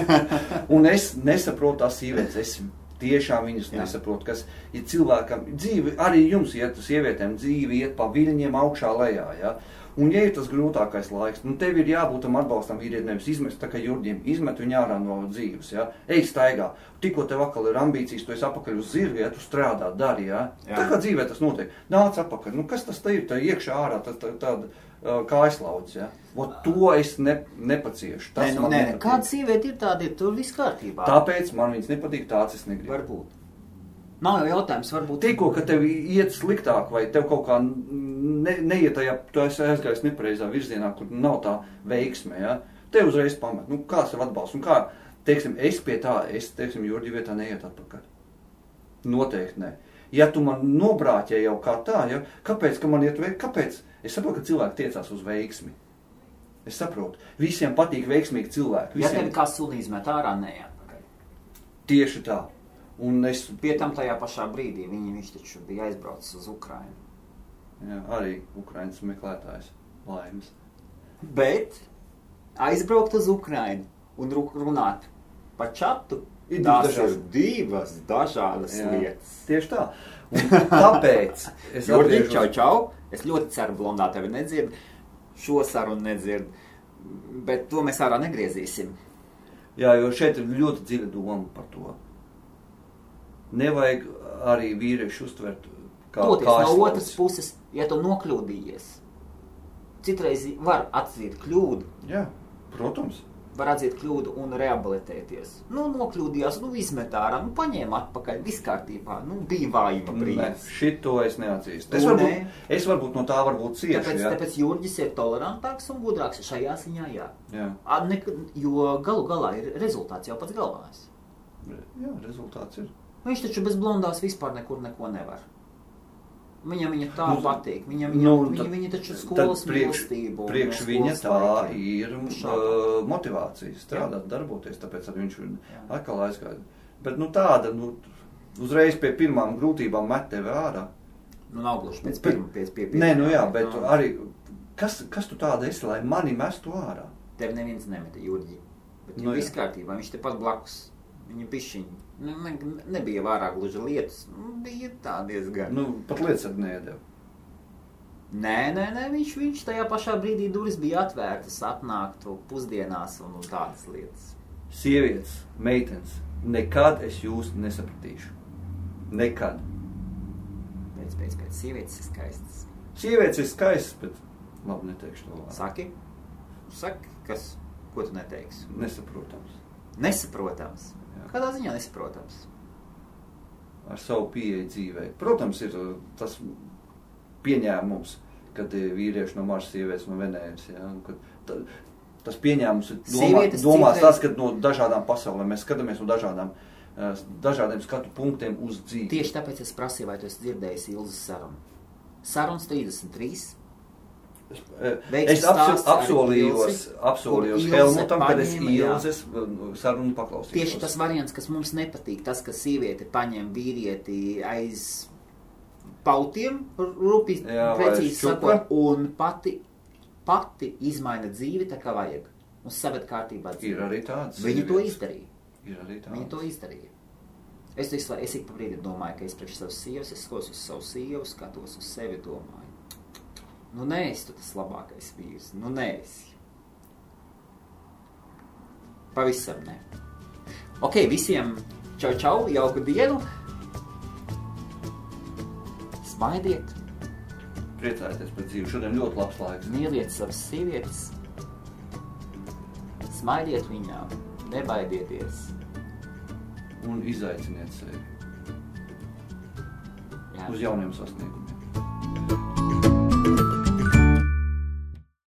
Un es nesaprotu tās sievietes. Es tiešām viņas Jā. nesaprotu, kas ir cilvēkam. Dzīve, arī jums iet, sievietēm, dzīve iet pa viļņiem augšā lejā. Ja? Un, ja ir tas grūtākais laiks, nu tev ir jābūt tam atbalstam vīrietim, nevis izmest tā kā jūrģiem, izmet viņu ārā no dzīves, ja? ej staigā. Tikko tev atkal ir ambīcijas, tu esi apakaļ uz zirga, ja tu strādā, dari, ja? Jā. Tā kā dzīvē tas notiek. Nāc apakaļ, nu kas tas ir, tā iekšā ārā, tā, tā, tāda uh, kājaslauds, ja? Ot, to es ne, nepaciešu. Tas Nē, nu, nē, kāda sieviete ir tāda, ir tur viss kārtībā. Tāpēc man viņas nepatīk tāds, es negribu. Varbūt. Nav jau jautājums, varbūt. Tikko, ka tev iet sliktāk, vai tev kaut kā ne, neiet tajā, tu esi aizgājis nepareizā virzienā, kur nav tā veiksme, ja? tev uzreiz pamet, nu kāds tev atbalsts, un kā, teiksim, es pie tā, es, teiksim, Jurģi vietā neiet atpakaļ. Noteikti nē. Ja tu man nobrāķē jau kā tā, ja, kāpēc, ka man iet veik, kāpēc? Es saprotu, ka cilvēki tiecās uz veiksmi. Es saprotu, visiem patīk veiksmīgi cilvēki. Ja Visiem tevi kā sūdīs met ārā, neejat pakaļ. tieši tā. Un es Pie tam tajā pašā brīdī viņi, viņš taču bija aizbraucis uz Ukrainu. jā, arī Ukraiņas meklētājs laimes. Bet aizbraukt uz Ukrainu un ru- runāt par čatu, Ir divas ir divas dažādas Jā. lietas. Tieši tā. Un tāpēc es atgriežos- čau, čau. Es ļoti ceru, blondā tevi nedzird. Šo sarunu nedzird. Bet to mēs ārā negriezīsim. Jā, jo šeit ir ļoti dziļa doma par to. Nevajag arī vīrieši uztvert kā Toties kājas no otras puses, ja tu nokļūdījies, citreiz var atzīt kļūdu, Jā, protams. var atzīt kļūdu un rehabilitēties. Nu, nokļūdījās, nu, izmet ārā, nu, paņēma atpakaļ, viss kārtībā, nu, bija vājuma Nē, brīdis. šito es neatzīstu. Tu Es varbūt, nē? es varbūt no tā varbūt cieši. Tāpēc, jā. tāpēc Jurģis ir tolerantāks un gudrāks šajā ziņā, jā. Jā. A, ne, jo galu galā ir rezultāts jau pats galvenais. jā, rezultāts ir. Viņš taču bez blondās vispār nekur neko nevar. Viņam viņa tā Nu, nu, patīk. Viņam viņa, nu, nu, viņa, tad- viņa taču skolas priekš, mīlestību. priekš no viņa tā laikiem. ir Šādi. uh, motivācija strādāt, darboties, tāpēc viņš Jā. atkal aizgāja. Bet nu, tāda, nu, uzreiz pie pirmām grūtībām met tevi ārā. Nu, nav gluži pēc pirmā, pēc pie, pie, Nē, nu jā, bet nu, arī, kas, kas tu tāda esi, lai mani mestu ārā? Tev neviens nemeta Jurģi. Bet Nu, nu, jā. viss kārtībā, viņš te pat blakus. Viņa pišķiņa. Ne, ne, nebija vārā gluži lietas. Nu, bija tā diezgan. Nu. Pat lietas neēdēju. Nē, nē, nē, viņš, viņš tajā pašā brīdī durvis bija atvērtas, atnāktu pusdienās un, un tādas lietas. Sievietes, meitenes, nekad es jūs nesapratīšu. Nekad. Pēc, pēc, pēc sievietes ir skaistas. Sievietes ir skaistas, bet labi neteikšu to vārdu. Saki, saki, kas, ko tu neteiksi? Nesaprotams. Nesaprotams. Jā. Kādā ziņā nesaprotams? ar savu pieeju dzīvē. Protams, ir uh, tas pieņēmums, kad ir vīrieši no Marsa, sievietes no Venēras. Ja? kad ta- Tas pieņēmums ir domā, citreiz- tas, ka no dažādām pasaulēm mēs skatāmies no dažādām, uh, dažādiem skatu punktiem uz dzīvi. Tieši tāpēc es prasīju, vai tu esi dzirdējis Ilzas sarunu. Sarunas 33. Es, eh, ar apsolījos, apsolījos Helmutam, kad es. Ilzes uh, sarunu paklausījos. Tieši tas variants, kas mums nepatīk, tas, ka sieviete paņem vīrieti aiz pautiem, rupi Jā, precīzi sakot, un pati, pati izmaina dzīvi tā kā vajag. Un saved kārtībā Ir dzīvi. arī tāds. Viņa to izdarīja. Ir arī tāds. Viņa to izdarīja. Es, es, es ik pa brīdim domāju, ka es priekš savas sievas, es skatos uz savu sievu, skatos uz sevi, domāju. Nu, nē, es tu tas labākais vīrs. Nu, nē, es. Pavisam nē. Ok, visiem čau, čau, jauku dienu. Smaidiet, Priecājieties par dzīvi. Šodien ļoti labs laiks. mīliet savas sievietes. Smaidiet viņām, nebaidieties. Un izaiciniet sevi Jā. uz jauniem sasniegumiem.